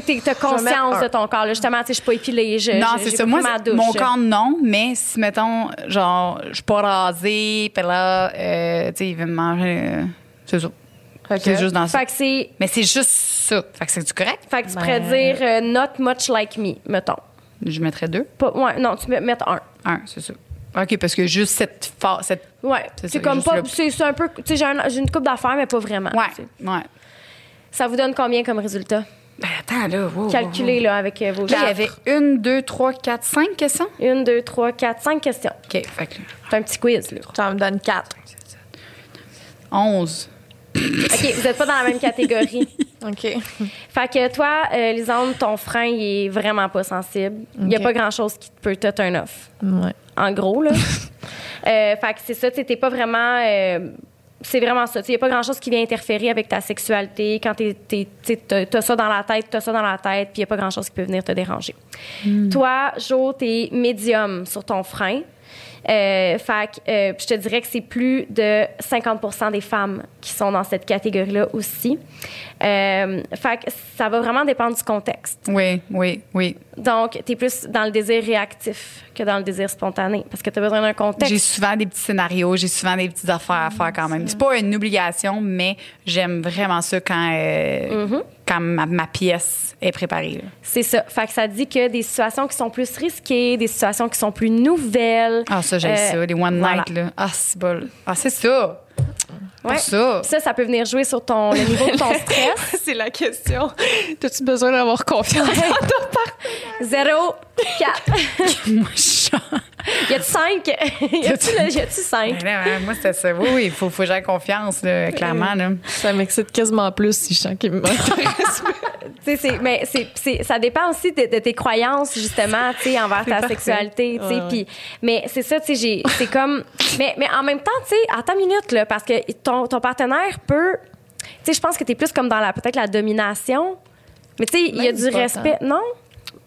Tu sais, que t'es- t'as vais mettre conscience de ton corps. Là, justement, tu sais, je suis pas épilée. Je, non, je- c'est ça. Moi, pris ma c'est- douche. mon corps, non. Mais si, mettons, genre, je suis pas rasée, puis là, euh, tu sais, il veut me manger. euh, c'est ça. C'est juste dans ça. Fait que c'est Mais c'est juste ça. Fait que c'est du correct. Fait que tu Ben- pourrais dire euh, not much like me, mettons. Je mettrais deux. Pas, ouais, non, tu peux mettre un. Un, c'est ça. OK, parce que juste cette phase, cette. Ouais. C'est C'est ça, comme pas. le- C'est c'est un peu. Tu sais, j'ai un- j'ai une coupe d'affaires, mais pas vraiment. Ouais, tu ouais. Ça vous donne combien comme résultat? Ben, attends, là. wow, Calculez, wow. là, avec euh, vos Là, il y avait une, deux, trois, quatre, cinq questions. Une, deux, trois, quatre, cinq questions. OK, fait que là, C'est un petit quiz, là. Ça me donne 4. 11. OK, vous n'êtes pas dans la même catégorie. OK. Fait que toi, euh, Lisande, ton frein, il est vraiment pas sensible. Il n'y a pas grand-chose qui peut te turn off. Ouais. en gros, là. Euh, fait que c'est ça, tu sais, t'es pas vraiment. euh, c'est vraiment ça. Il n'y a pas grand-chose qui vient interférer avec ta sexualité. Quand tu as ça dans la tête, tu as ça dans la tête, puis il n'y a pas grand-chose qui peut venir te déranger. Toi, Jo, tu es médium sur ton frein. Euh, fait euh, je te dirais que c'est plus de 50% des femmes qui sont dans cette catégorie-là aussi. Euh, fait que ça va vraiment dépendre du contexte. Oui, oui, oui. Donc, tu es plus dans le désir réactif que dans le désir spontané parce que tu as besoin d'un J'ai contexte. souvent des petits scénarios, j'ai souvent des petites affaires à faire quand même. C'est pas une obligation, mais j'aime vraiment ça quand, euh, Mm-hmm. quand ma, ma pièce est préparée. C'est ça. Fait que ça dit que des situations qui sont plus risquées, des situations qui sont plus nouvelles. Ah, ça, j'aime Euh, ça, les one voilà. night, là. Ah, c'est. Ah, c'est ça. Pour Ouais. ça. Ça, ça peut venir jouer sur ton, le niveau de ton stress. C'est la question. T'as-tu besoin d'avoir confiance en ton partenaire? 0, 4. Moi, je. Y a-tu 5? y a-tu le- y a-tu 5? Ouais, ouais, Moi, c'était ça. Oui, oui, il faut, faut que j'aie confiance, là, clairement. Là. Ça m'excite quasiment plus si je sens qu'il m'intéresse. Tu sais, c'est- mais c'est, ça dépend aussi de, de tes croyances, justement, envers ta parfait. sexualité. Ouais, puis- Mais c'est ça, j'ai- c'est comme... Mais, mais en même temps, tu sais, attends une minute, là, parce que ton, ton partenaire peut... Tu sais, je pense que t'es plus comme dans la peut-être la domination. Mais tu sais, il y a du respect. Non?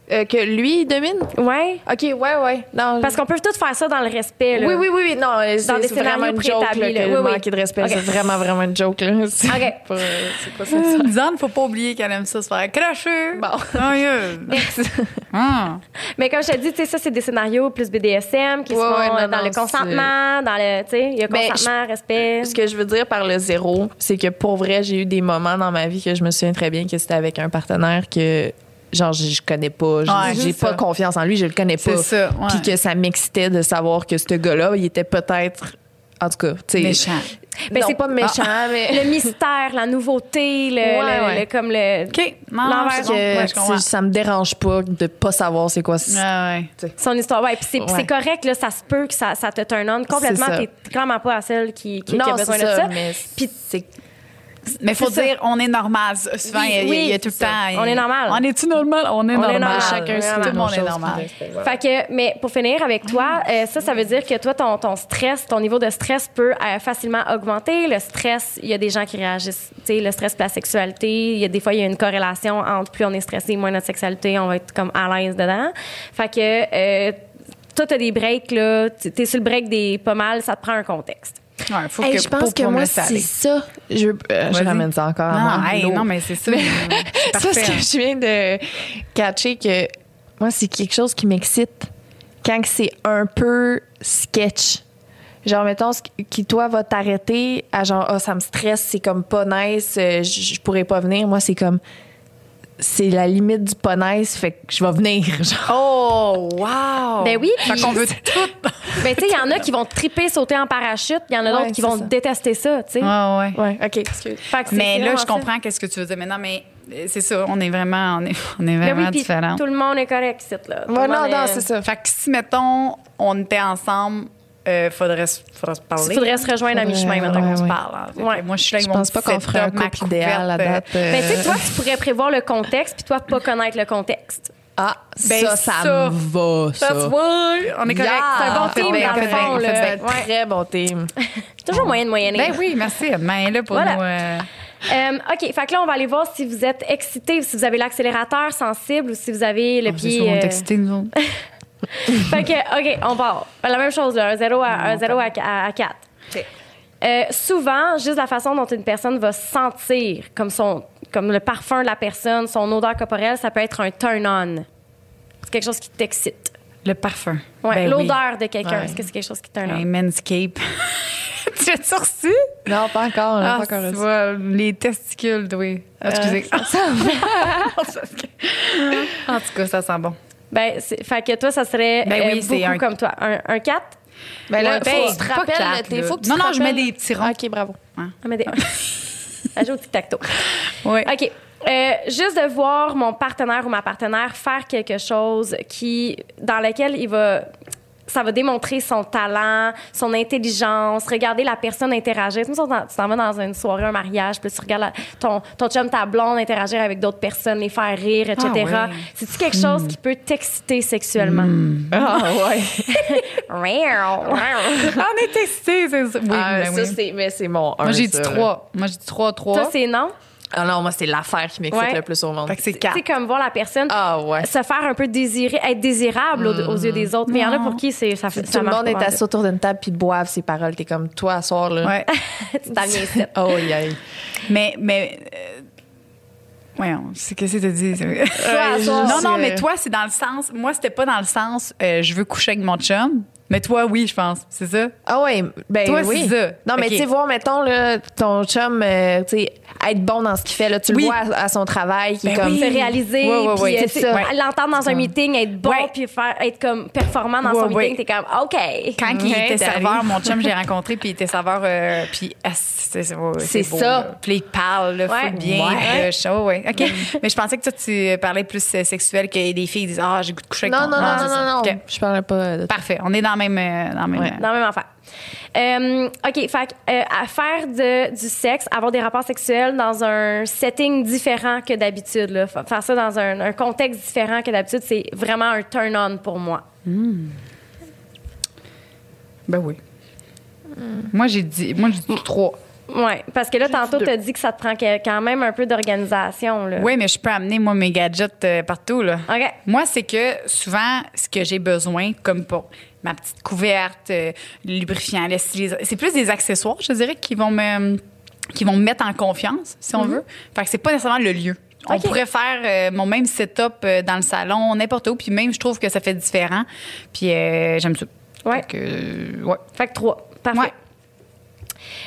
Euh, que lui, il domine? Ouais. OK, ouais, ouais. Non, Parce qu'on peut tout faire ça dans le respect, là. Oui, oui, oui, oui. Non, euh, Dans c'est des c'est vraiment scénarios une joke, là, que Oui, oui. manquer de respect, OK. c'est vraiment, vraiment une joke, là. C'est OK. pas, c'est pas ça. Lisanne, faut pas oublier qu'elle aime ça se faire cracher. Bon. Sérieux. Ah. Mais comme je te dis, tu sais, ça, c'est des scénarios plus BDSM qui Ouais, se font ouais, non, euh, dans non, le consentement, dans le, tu sais, il y a consentement, respect. Ce que je veux dire par le zéro, c'est que pour vrai, j'ai eu des moments dans ma vie que je me souviens très bien que c'était avec un partenaire que, genre, je, je connais pas. Ouais, j'ai pas ça. confiance en lui, je le connais C'est pas. ça, ouais. Puis que ça m'excitait de savoir que ce gars-là, il était peut-être. En tout cas, tu sais. Méchant. Ben, non, c'est- pas méchant, mais. le mystère, la nouveauté, le, Ouais, le- ouais. le- comme le. OK. Non, L'envers, ça me dérange pas de pas savoir c'est quoi. c'est- Ouais, ouais. Son histoire. Ouais, puis c'est correct, là, ça se peut que ça, ça te turn on complètement. T'es clairement pas la seule qui, qui, qui a non, besoin c'est de ça, ça. mais Puis- c'est Mais faut ça. dire, on est normal. Souvent, Oui, il y a- il y, tout le temps. On est normal. On est-tu normal? On est On est normal. normal. chacun Ouais, c'est Tout le monde est normal. Fait que, mais pour finir avec toi, euh, ça, ça veut dire que toi, ton, ton stress, ton niveau de stress peut euh, facilement augmenter. Le stress, il y a des gens qui réagissent, tu sais, le stress et la sexualité, il y a des fois, il y a une corrélation entre plus on est stressé, moins notre sexualité, on va être comme à l'aise dedans. Fait que, euh, toi, t'as des breaks, là, tu- t'es sur le break des pas mal, ça te prend un contexte. Ouais, faut Hey, que, je pense que moi, c'est ça. Je, euh, je ramène ça encore à Non, moi. hey, L'eau. non, mais c'est ça. C'est Ça, ce que je viens de catcher, que moi, c'est quelque chose qui m'excite quand c'est un peu sketch. Genre, mettons, ce qui, toi, va t'arrêter à genre, ah, ça me stresse, c'est comme pas nice, euh, je je pourrais pas venir. Moi, c'est comme, c'est la limite du nice, fait que je vais venir. Genre. Oh, wow! Ben oui, Fait puis- qu'on veut tout. Ben, tu sais, il y en a qui vont triper sauter en parachute, il y en a Ouais, d'autres qui c'est vont ça. détester ça, tu sais. Ouais, ouais. Ouais, OK. Fait que c'est- Mais c'est là, je comprends qu'est-ce que tu veux dire maintenant, mais euh, c'est ça, on est vraiment, on est, on est Ben vraiment oui, différents. tout le monde est correct, ici, là. Ouais, non, non, est- c'est ça. Fait que si, mettons, on était ensemble, euh, faudrait, se- faudrait se parler. Il faudrait se rejoindre à mi-chemin, maintenant on ouais, se ouais. parle. hein. Ouais. Moi, je suis là Je mon pense pas qu'on ferait un couple idéal à couverte, date. euh, Ben, tu sais, toi, tu pourrais prévoir le contexte, puis toi, pas connaître le contexte. Ah, Ben, ça, ça, ça, me va, ça. That's why. On est correct. Yeah! C'est un bon On fait team, bien, dans on le fond, on fait là. bien. C'est un très bon team. Toujours moyen de moyenner. Ben oui, merci. Est là pour Voilà. nous. euh, Euh, OK, fait que là, on va aller voir si vous êtes excité, si vous avez l'accélérateur sensible ou si vous avez le on pied. sur- on est euh, excités, nous autres. Fait que, OK, on part. La même chose, là, un 0 à, un 0 à, à, 4. Euh, souvent, juste la façon dont une personne va se sentir, comme, son, comme le parfum de la personne, son odeur corporelle, ça peut être un turn-on. C'est quelque chose qui t'excite. Le parfum. Ouais, Ben oui. L'odeur de quelqu'un, Ouais. est-ce que c'est quelque chose qui turn on? Un manscape. tu as-tu reçu? Non, pas encore. Ah, pas encore tu reçu. vois, les testicules, oui. Ah, excusez. en tout cas, ça sent bon. Ben, c'est- fait que toi, ça serait Ben euh, oui, c'est beaucoup un- comme toi. Un, un 4? Ben là, Ouais, faut ben, que tu te rappelles. quatre, là. faut que tu Non, te non, je mets rappelles- des petits ronds. OK, bravo. Ah, mais des... Elle joue au tic-tac-toe. Oui. OK. Euh, juste de voir mon partenaire ou ma partenaire faire quelque chose qui, dans lequel il va, ça va démontrer son talent, son intelligence, regarder la personne interagir. Tu t'en vas dans une soirée, un mariage, puis tu regardes la- ton, ton chum, ta blonde interagir avec d'autres personnes, les faire rire, etc. Ah ouais. C'est-tu quelque chose qui peut t'exciter sexuellement? Ah, ouais. On est excités, c'est ça. Oui, Ah, ben ça, oui. c'est, mais c'est mon 1. Moi, j'ai dit trois. Moi, j'ai dit trois, trois. Toi, c'est non? Ah non, moi, c'est l'affaire qui m'excite Ouais. le plus au monde. Fait que c'est comme voir la personne Ah ouais. se faire un peu désirer, être désirable aux, aux yeux des autres. Mais il y en a pour qui c'est, ça fait Tout ça le monde est assis autour d'une table puis boivent ses paroles. T'es comme, toi, à soir, là. Ouais. Ici. Oh, aïe. mais, mais. euh, voyons, c'est qu'est-ce que tu dis? Non, non, c'est- mais toi, c'est dans le sens. Moi, c'était pas dans le sens euh, je veux coucher avec mon chum. Mais toi, oui, je pense. C'est ça? Ah ouais, ben Toi, oui. c'est ça. Non, mais tu sais, voir, mettons, là, ton chum, euh, tu sais, être bon dans ce qu'il fait, là, tu Oui. le vois à, à son travail, qui Ben comme... oui. se réaliser, puis ouais. euh, ça. l'entendre dans un meeting, être bon, Ouais. puis faire, être comme performant dans Ouais, son ouais. meeting, t'es comme OK. Quand il était serveur, mon chum, j'ai rencontré, puis il était serveur, euh, puis ah, c'est c'est- ouais, C'est beau, ça. Puis il parle, là, Ouais. full bien. Ouais. OK. Mais je pensais que toi, tu parlais plus euh, sexuel que des filles disent Ah, j'ai goût de coucher avec Non, non, non, c'est non, non. Je parlais pas de Parfait. On est dans le même. euh, Dans même Ouais. euh, Dans la même affaire. Euh, OK, fait euh, à faire de, du sexe, avoir des rapports sexuels dans un setting différent que d'habitude, là. Fa- faire ça dans un, un contexte différent que d'habitude, c'est vraiment un turn-on pour moi. Ben oui. Moi, j'ai dit, moi, j'ai dit trois. Ouais, parce que là, tantôt, tu as dit que ça te prend quand même un peu d'organisation. Oui, mais je peux amener, moi, mes gadgets euh, partout, là. OK. Moi, c'est que souvent, ce que j'ai besoin, comme pour ma petite couverte, euh, lubrifiant, c'est plus des accessoires, je dirais, qui vont me, qui vont me mettre en confiance, si on veut. Fait que c'est pas nécessairement le lieu. On pourrait faire euh, mon même setup euh, dans le salon, n'importe où, puis même, je trouve que ça fait différent. Puis euh, j'aime ça. Ouais. Fait que, ouais. Fait que trois. Parfait. Ouais.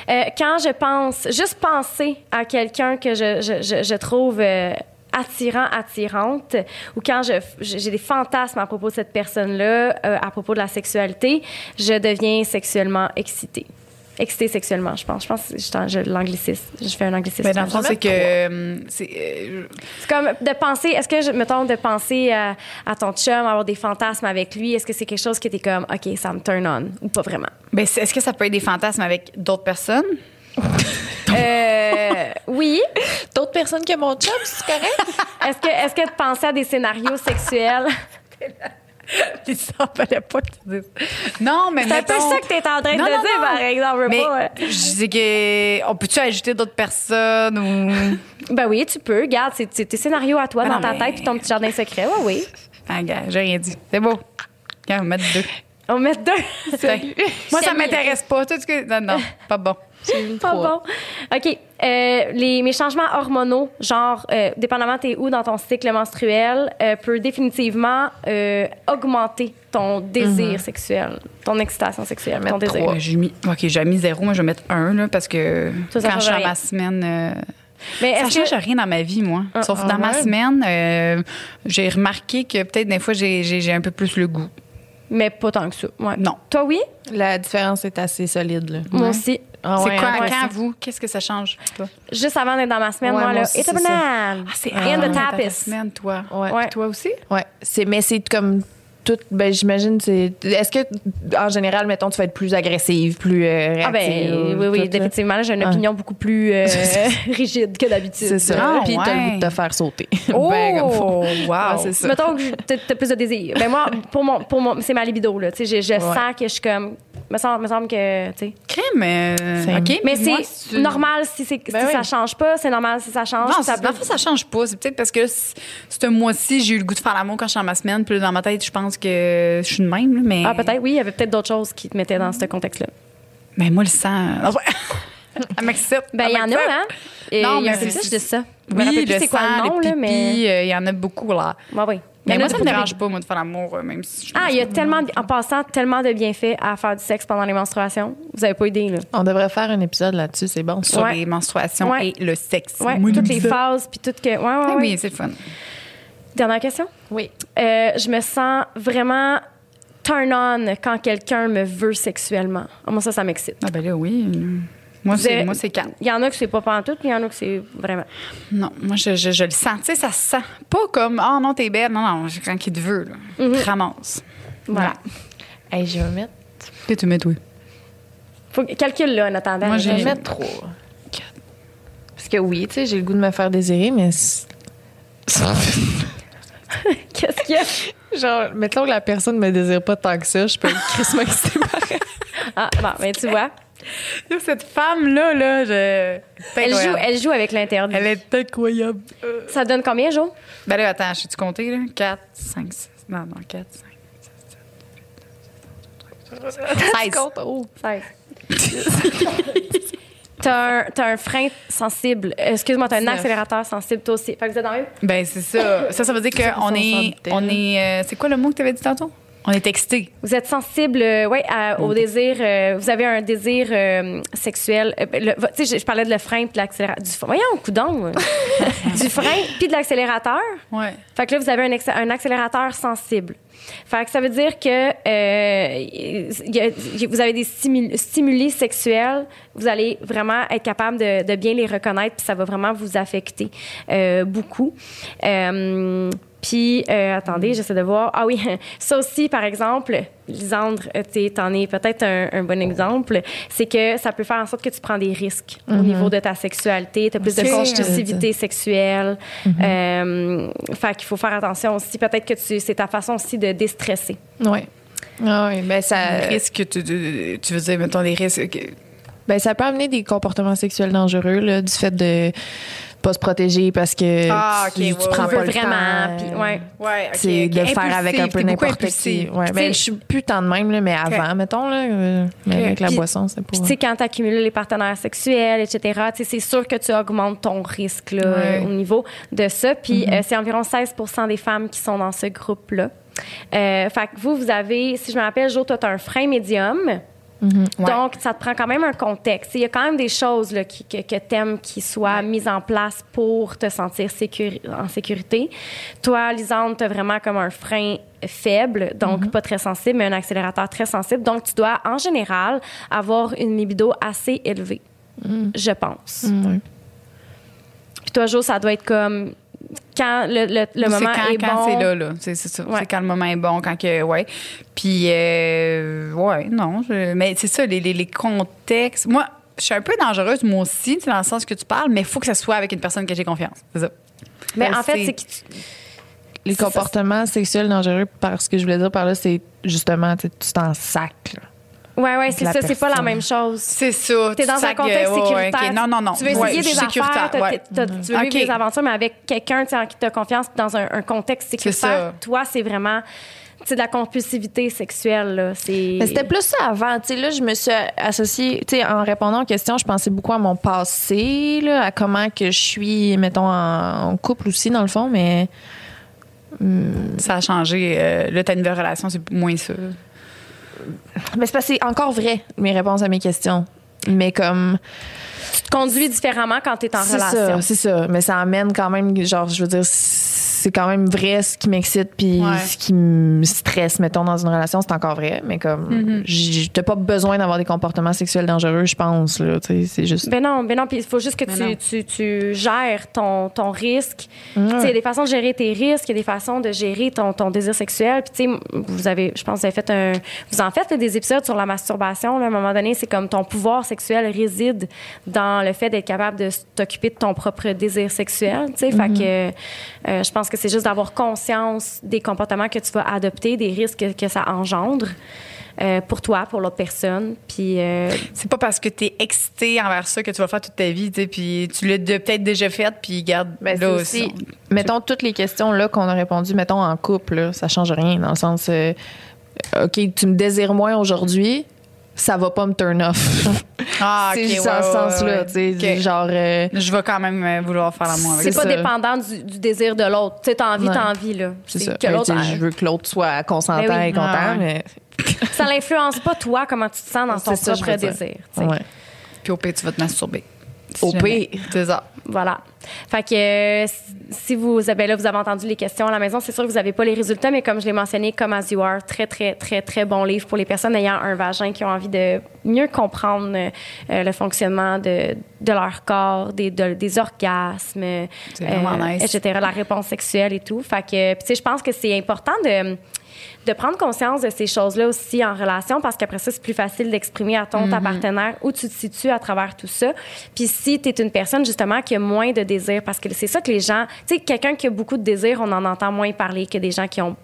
Euh, quand je pense, juste penser à quelqu'un que je, trouve euh, attirant, attirante, ou quand j'ai des fantasmes à propos de cette personne-là, euh, à propos de la sexualité, je deviens sexuellement excitée. Excitée sexuellement, je pense. Je pense que je, t'en- je l'anglicisme. Je fais un anglicisme. Ben, dans le fond, c'est que. euh, c'est, euh, C'est comme de penser, est-ce que, je, mettons, de penser à, à ton chum, avoir des fantasmes avec lui, est-ce que c'est quelque chose qui était comme, OK, ça me turn on, ou pas vraiment? ben, est-ce que ça peut être des fantasmes avec d'autres personnes? Euh, oui. D'autres personnes que mon chum, c'est correct? Est-ce que, est-ce que de penser à des scénarios sexuels, Puis ça fallait pas te dire. Non, mais c'est un peu mettons- ça que tu es en train Non, de non, dire, non. par exemple. Mais pas, je dis que on peut-tu ajouter d'autres personnes ou Ben oui, tu peux. Regarde, c'est, tes scénarios à toi Ben dans ta mais- tête puis ton petit jardin secret. Oui, oui. Ah, gars, j'ai rien dit. C'est beau. Regarde, on va mettre deux. On met deux. Tiens. Moi, ça m'intéresse pas. Tout ce que... Non, non, pas bon. Pas bon. OK. Euh, les, mes changements hormonaux, genre, euh, dépendamment t'es où dans ton cycle menstruel, euh, peut définitivement euh, augmenter ton désir sexuel, ton excitation sexuelle, ton désir. j'ai mis... OK, j'ai mis zéro. Moi, je vais mettre un, là, parce que Ça, ça quand je change suis ma semaine... euh, Mais Ça change que... rien dans ma vie, moi. Sauf ah dans ma semaine, euh, j'ai remarqué que peut-être des fois, j'ai un peu plus le goût. Mais pas tant que ça. Ouais. Non. Toi, oui? La différence est assez solide, là. Moi Ouais. aussi. Ah c'est ouais, quoi, hein? ouais, quand c'est- vous? Qu'est-ce que ça change, toi? Juste avant d'être dans ma semaine, Ouais, moi, là. It's a banane. Ah, c'est In the dans ta tapis. semaine, toi. Ouais. Ouais. Toi aussi? Ouais, c'est mais c'est comme tout ben j'imagine c'est est-ce que en général mettons tu vas être plus agressive, plus euh, réactive Ah ben ou oui, oui, tout, définitivement. là, J'ai une Ouais. opinion beaucoup plus euh, rigide que d'habitude. C'est ça. Ah, Puis t'as le goût de te faire sauter. Oh, Ben, comme faut. wow! Ouais, c'est ça. Mettons que t'as plus de désir. Ben moi, pour mon, pour mon, c'est ma libido là. Tu sais, je, je sens que je suis comme, me semble, me semble que, tu sais. Crème, euh, OK. Mais c'est normal si c'est Ben si oui. ça change pas, c'est normal si ça change. Non, ça ça, ça change pas. C'est peut-être parce que c- c'est un mois-ci, j'ai eu le goût de faire l'amour quand je suis dans ma semaine. Puis dans ma tête, je pense que je suis de même. là, Mais, Ah peut-être oui, il y avait peut-être d'autres choses qui te mettaient dans ce contexte-là. Mais moi, le sang. Non, ouais. Elle m'excite. Ben il y en a hein? Et Non, il y a un mais c'est- de ça. Je me rappelle Oui, plus le c'est quoi sang, le nom les là, mais pipis, euh, il y en a beaucoup, là. Ouais, oui. Mais moi, ça me dérange pas, moi, de faire l'amour, euh, même si je Ah, il y a tellement, de- en passant, tellement de bienfaits à faire du sexe pendant les menstruations. Vous avez pas idée, là. On devrait faire un épisode là-dessus, c'est bon. sur Ouais. les menstruations Ouais. et le sexe. Ouais, Moi, toutes les ça. phases, puis tout que. Ouais, ouais, Ah ouais. oui, c'est fun. Dernière question? Oui. Euh, je me sens vraiment turn on quand quelqu'un me veut sexuellement. Ah, moi, ça, ça m'excite. Ah ben là, oui. Moi, c'est moi c'est calme. Il y en a que c'est pas pantoute, puis il y en a que c'est vraiment. Non, moi, je, je, je le sens. Tu sais, ça se sent. Pas comme, ah non, t'es belle. Non, non, quand il te veut, là. Te ramasse. Voilà. Hey, je vais mettre Que tu mets, oui. Faut calcule là en attendant. Moi, je vais mettre trois. Parce que oui, tu sais, j'ai le goût de me faire désirer, mais Qu'est-ce qu'il y a? genre mettons que la personne me désire pas tant que ça, je peux être crissement excitée par elle. Ah, bon, ben tu vois. Cette femme-là, là, je... c'est Elle joue, elle joue avec l'intérieur. Elle est incroyable. Ça donne combien, Jo? Ben là, attends, je suis compter, là? 4, 5, 6. Non, non, 4, 5. Tu comptes, oh. 16. T'as un, t'as un frein sensible. Excuse-moi, t'as un accélérateur sensible, toi aussi. Fait que vous êtes dans le même? Ben, c'est ça. Ça, ça veut dire qu'on est. On est euh, c'est quoi le mot que tu avais dit tantôt? On est texté. Vous êtes sensible, euh, ouais, à- au désir. euh, vous avez un désir euh, sexuel. Le- Tu sais, je, je parlais de le frein puis de l'accélérateur. Du, voyons, coudon. euh. du frein puis de l'accélérateur. Ouais. Fait que là, vous avez un, accélérateur sensible. Fait que ça veut dire que il y a- il y a- vous avez des stimuli, stimuli sexuels, vous allez vraiment être capable de, de bien les reconnaître, puis ça va vraiment vous affecter beaucoup. Puis, euh, attendez, j'essaie de voir. Ah oui, ça aussi, par exemple, Lisandre, euh, t'es- t'en es peut-être un, un bon exemple, c'est que ça peut faire en sorte que tu prends des risques au niveau de ta sexualité, tu as plus de compulsivité sexuelle. Euh, fait qu'il faut faire attention aussi. Peut-être que tu, c'est ta façon aussi de déstresser. Ouais. Ah oui, ben ça, Les risques, tu, tu, tu veux dire, mettons, les risques. que- ben ça peut amener des comportements sexuels dangereux là, du fait de pas se protéger parce que Ah, ok, tu, tu prends ouais. pas le vraiment, temps. puis ouais. Ouais, C'est de faire avec un peu n'importe qui. Ouais, ben, je suis plus tant de même, là, mais avant, mettons, là, euh, mais avec la boisson, c'est pas. Puis, tu sais, quand tu accumules les partenaires sexuels, etc., c'est sûr que tu augmentes ton risque là, euh, au niveau de ça. Puis, euh, c'est environ 16% des femmes qui sont dans ce groupe-là. Euh, fait que vous, vous avez, si je me rappelle, Jo, toi, tu as un frein médium. Donc, ça te prend quand même un contexte. Il y a quand même des choses là, qui- que, que tu aimes qui soient mises en place pour te sentir sécuri- en sécurité. Toi, Lisande, tu as vraiment comme un frein faible, donc pas très sensible, mais un accélérateur très sensible. Donc, tu dois, en général, avoir une libido assez élevée, je pense. Puis toi, Jo, ça doit être comme quand le, le, moment quand, est quand bon. c'est là, là. C'est c'est ça. Ouais. C'est quand le moment est bon, quand que. Ouais. Puis, euh, ouais, non. je- mais c'est ça, les, les, les contextes. Moi, je suis un peu dangereuse, moi aussi, dans le sens que tu parles, mais il faut que ça soit avec une personne que j'ai confiance. C'est ça. Mais Ben, en fait, c'est- que tu- Les ça, comportements sexuels dangereux, parce que je voulais dire par là, c'est justement, tu t'en sac. Ouais, ouais, c'est ça, c'est pas la même chose. C'est ça. T'es dans un contexte euh, ouais, ouais, sécuritaire. Non, non, non. Tu veux essayer des affaires, t'as- t'as- tu veux vivre des aventures, mais avec quelqu'un en qui tu as confiance dans un, un contexte sécuritaire. ça. Toi, c'est vraiment de la compulsivité sexuelle. Là. C'est... Mais c'était plus ça avant. Tu sais, là, je me suis associée, tu sais, en répondant aux questions, je pensais beaucoup à mon passé, là, à comment que je suis, mettons, en, en couple aussi, dans le fond, mais Ça a changé. Euh, là, ta nouvelle relation, c'est moins ça. Mais c'est encore vrai, mes réponses à mes questions. Mais comme. Tu te conduis différemment quand tu es en C'est relation. ça, c'est ça. Mais ça amène quand même, genre, je veux dire, c'est quand même vrai ce qui m'excite puis Ouais. ce qui me stresse, mettons, dans une relation, c'est encore vrai. Mais comme, j'ai t'as pas besoin d'avoir des comportements sexuels dangereux, je pense, là. Tu sais, c'est juste. Ben non, ben non, puis il faut juste que Ben tu, tu, tu gères ton, ton risque. Tu sais, Il y a des façons de gérer tes risques, il y a des façons de gérer ton, ton désir sexuel. Puis tu sais, vous avez, je pense, que vous avez fait un, vous en faites là, des épisodes sur la masturbation. là. à un moment donné, c'est comme ton pouvoir sexuel réside dans le fait d'être capable de t'occuper de ton propre désir sexuel. Tu sais, fait que euh, je pense que c'est juste d'avoir conscience des comportements que tu vas adopter, des risques que, que ça engendre. euh, pour toi, pour l'autre personne, puis euh, C'est pas parce que t'es excité envers ça que tu vas le faire toute ta vie, tu sais, puis tu l'as de- peut-être déjà fait, puis garde Ben, c'est là aussi, aussi. mettons, toutes les questions là qu'on a répondu, mettons, en couple, là, ça change rien, dans le sens, euh, OK, tu me désires moins aujourd'hui, ça va pas me turn off. Ah, c'est ok, juste ouais, dans ce ouais, sens-là, ouais. tu sais, Ok. genre... euh, Je vais quand même euh, vouloir faire l'amour avec c'est C'est pas ça. dépendant du, du désir de l'autre. Tu sais, t'as envie, t'as envie, là. c'est C'est ça. que l'autre, je veux que l'autre soit consentant Ben oui. et content, Ah, ouais. mais... ça l'influence pas, toi, comment tu te sens dans ton C'est propre désir. Puis au pire, tu vas te masturber. Si Au pire. C'est ça. Voilà. Fait que euh, si vous ben là, vous avez entendu les questions à la maison, c'est sûr que vous n'avez pas les résultats, mais comme je l'ai mentionné, comme As You Are, très, très, très, très bon livre pour les personnes ayant un vagin qui ont envie de mieux comprendre euh, le fonctionnement de, de leur corps, des, de- des orgasmes, euh, nice. etc., la réponse sexuelle et tout. Fait que, tu sais, je pense que c'est important de de prendre conscience de ces choses-là aussi en relation parce qu'après ça, c'est plus facile d'exprimer à ton ta partenaire où tu te situes à travers tout ça. Puis si tu es une personne justement qui a moins de désir, parce que c'est ça que les gens, tu sais, quelqu'un qui a beaucoup de désir, on en entend moins parler que des gens qui ont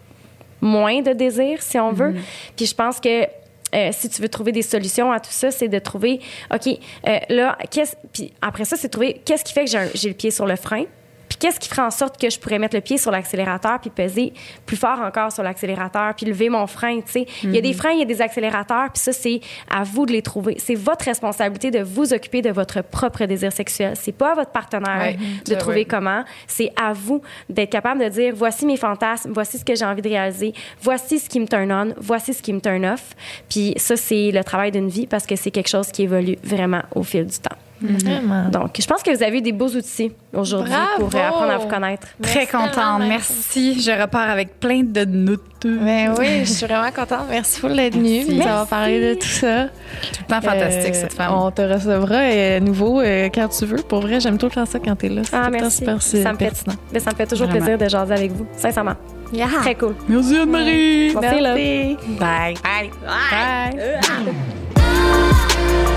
moins de désir, si on veut. Puis je pense que euh, si tu veux trouver des solutions à tout ça, c'est de trouver, OK, euh, là, qu'est-ce. Puis après ça, c'est de trouver qu'est-ce qui fait que j'ai le pied sur le frein. Puis qu'est-ce qui ferait en sorte que je pourrais mettre le pied sur l'accélérateur puis peser plus fort encore sur l'accélérateur puis lever mon frein, tu sais? Il y a des freins, il y a des accélérateurs, puis ça, c'est à vous de les trouver. C'est votre responsabilité de vous occuper de votre propre désir sexuel. C'est pas à votre partenaire Ouais. de Ça, trouver ouais. comment. C'est à vous d'être capable de dire voici mes fantasmes, voici ce que j'ai envie de réaliser, voici ce qui me turn on, voici ce qui me turn off. Puis ça, c'est le travail d'une vie parce que c'est quelque chose qui évolue vraiment au fil du temps. Vraiment. Donc, je pense que vous avez eu des beaux outils aujourd'hui Bravo! pour euh, apprendre à vous connaître. Très Merci contente. Merci. Je repars avec plein de notes. Tout Ben oui, je suis vraiment contente. Merci pour d'être venue. Merci. Ça va parler de tout ça. le temps fantastique, Euh, cette femme. On te recevra euh, à nouveau euh, quand tu veux. Pour vrai, j'aime tout le temps ça quand t'es là. C'est Ah, tout le merci. super Ça me, fait, pertinent. ben, ça me fait toujours Vraiment. plaisir de jaser avec vous, sincèrement. Très cool. Merci Anne-Marie. Merci, là. Bye. Bye. Bye.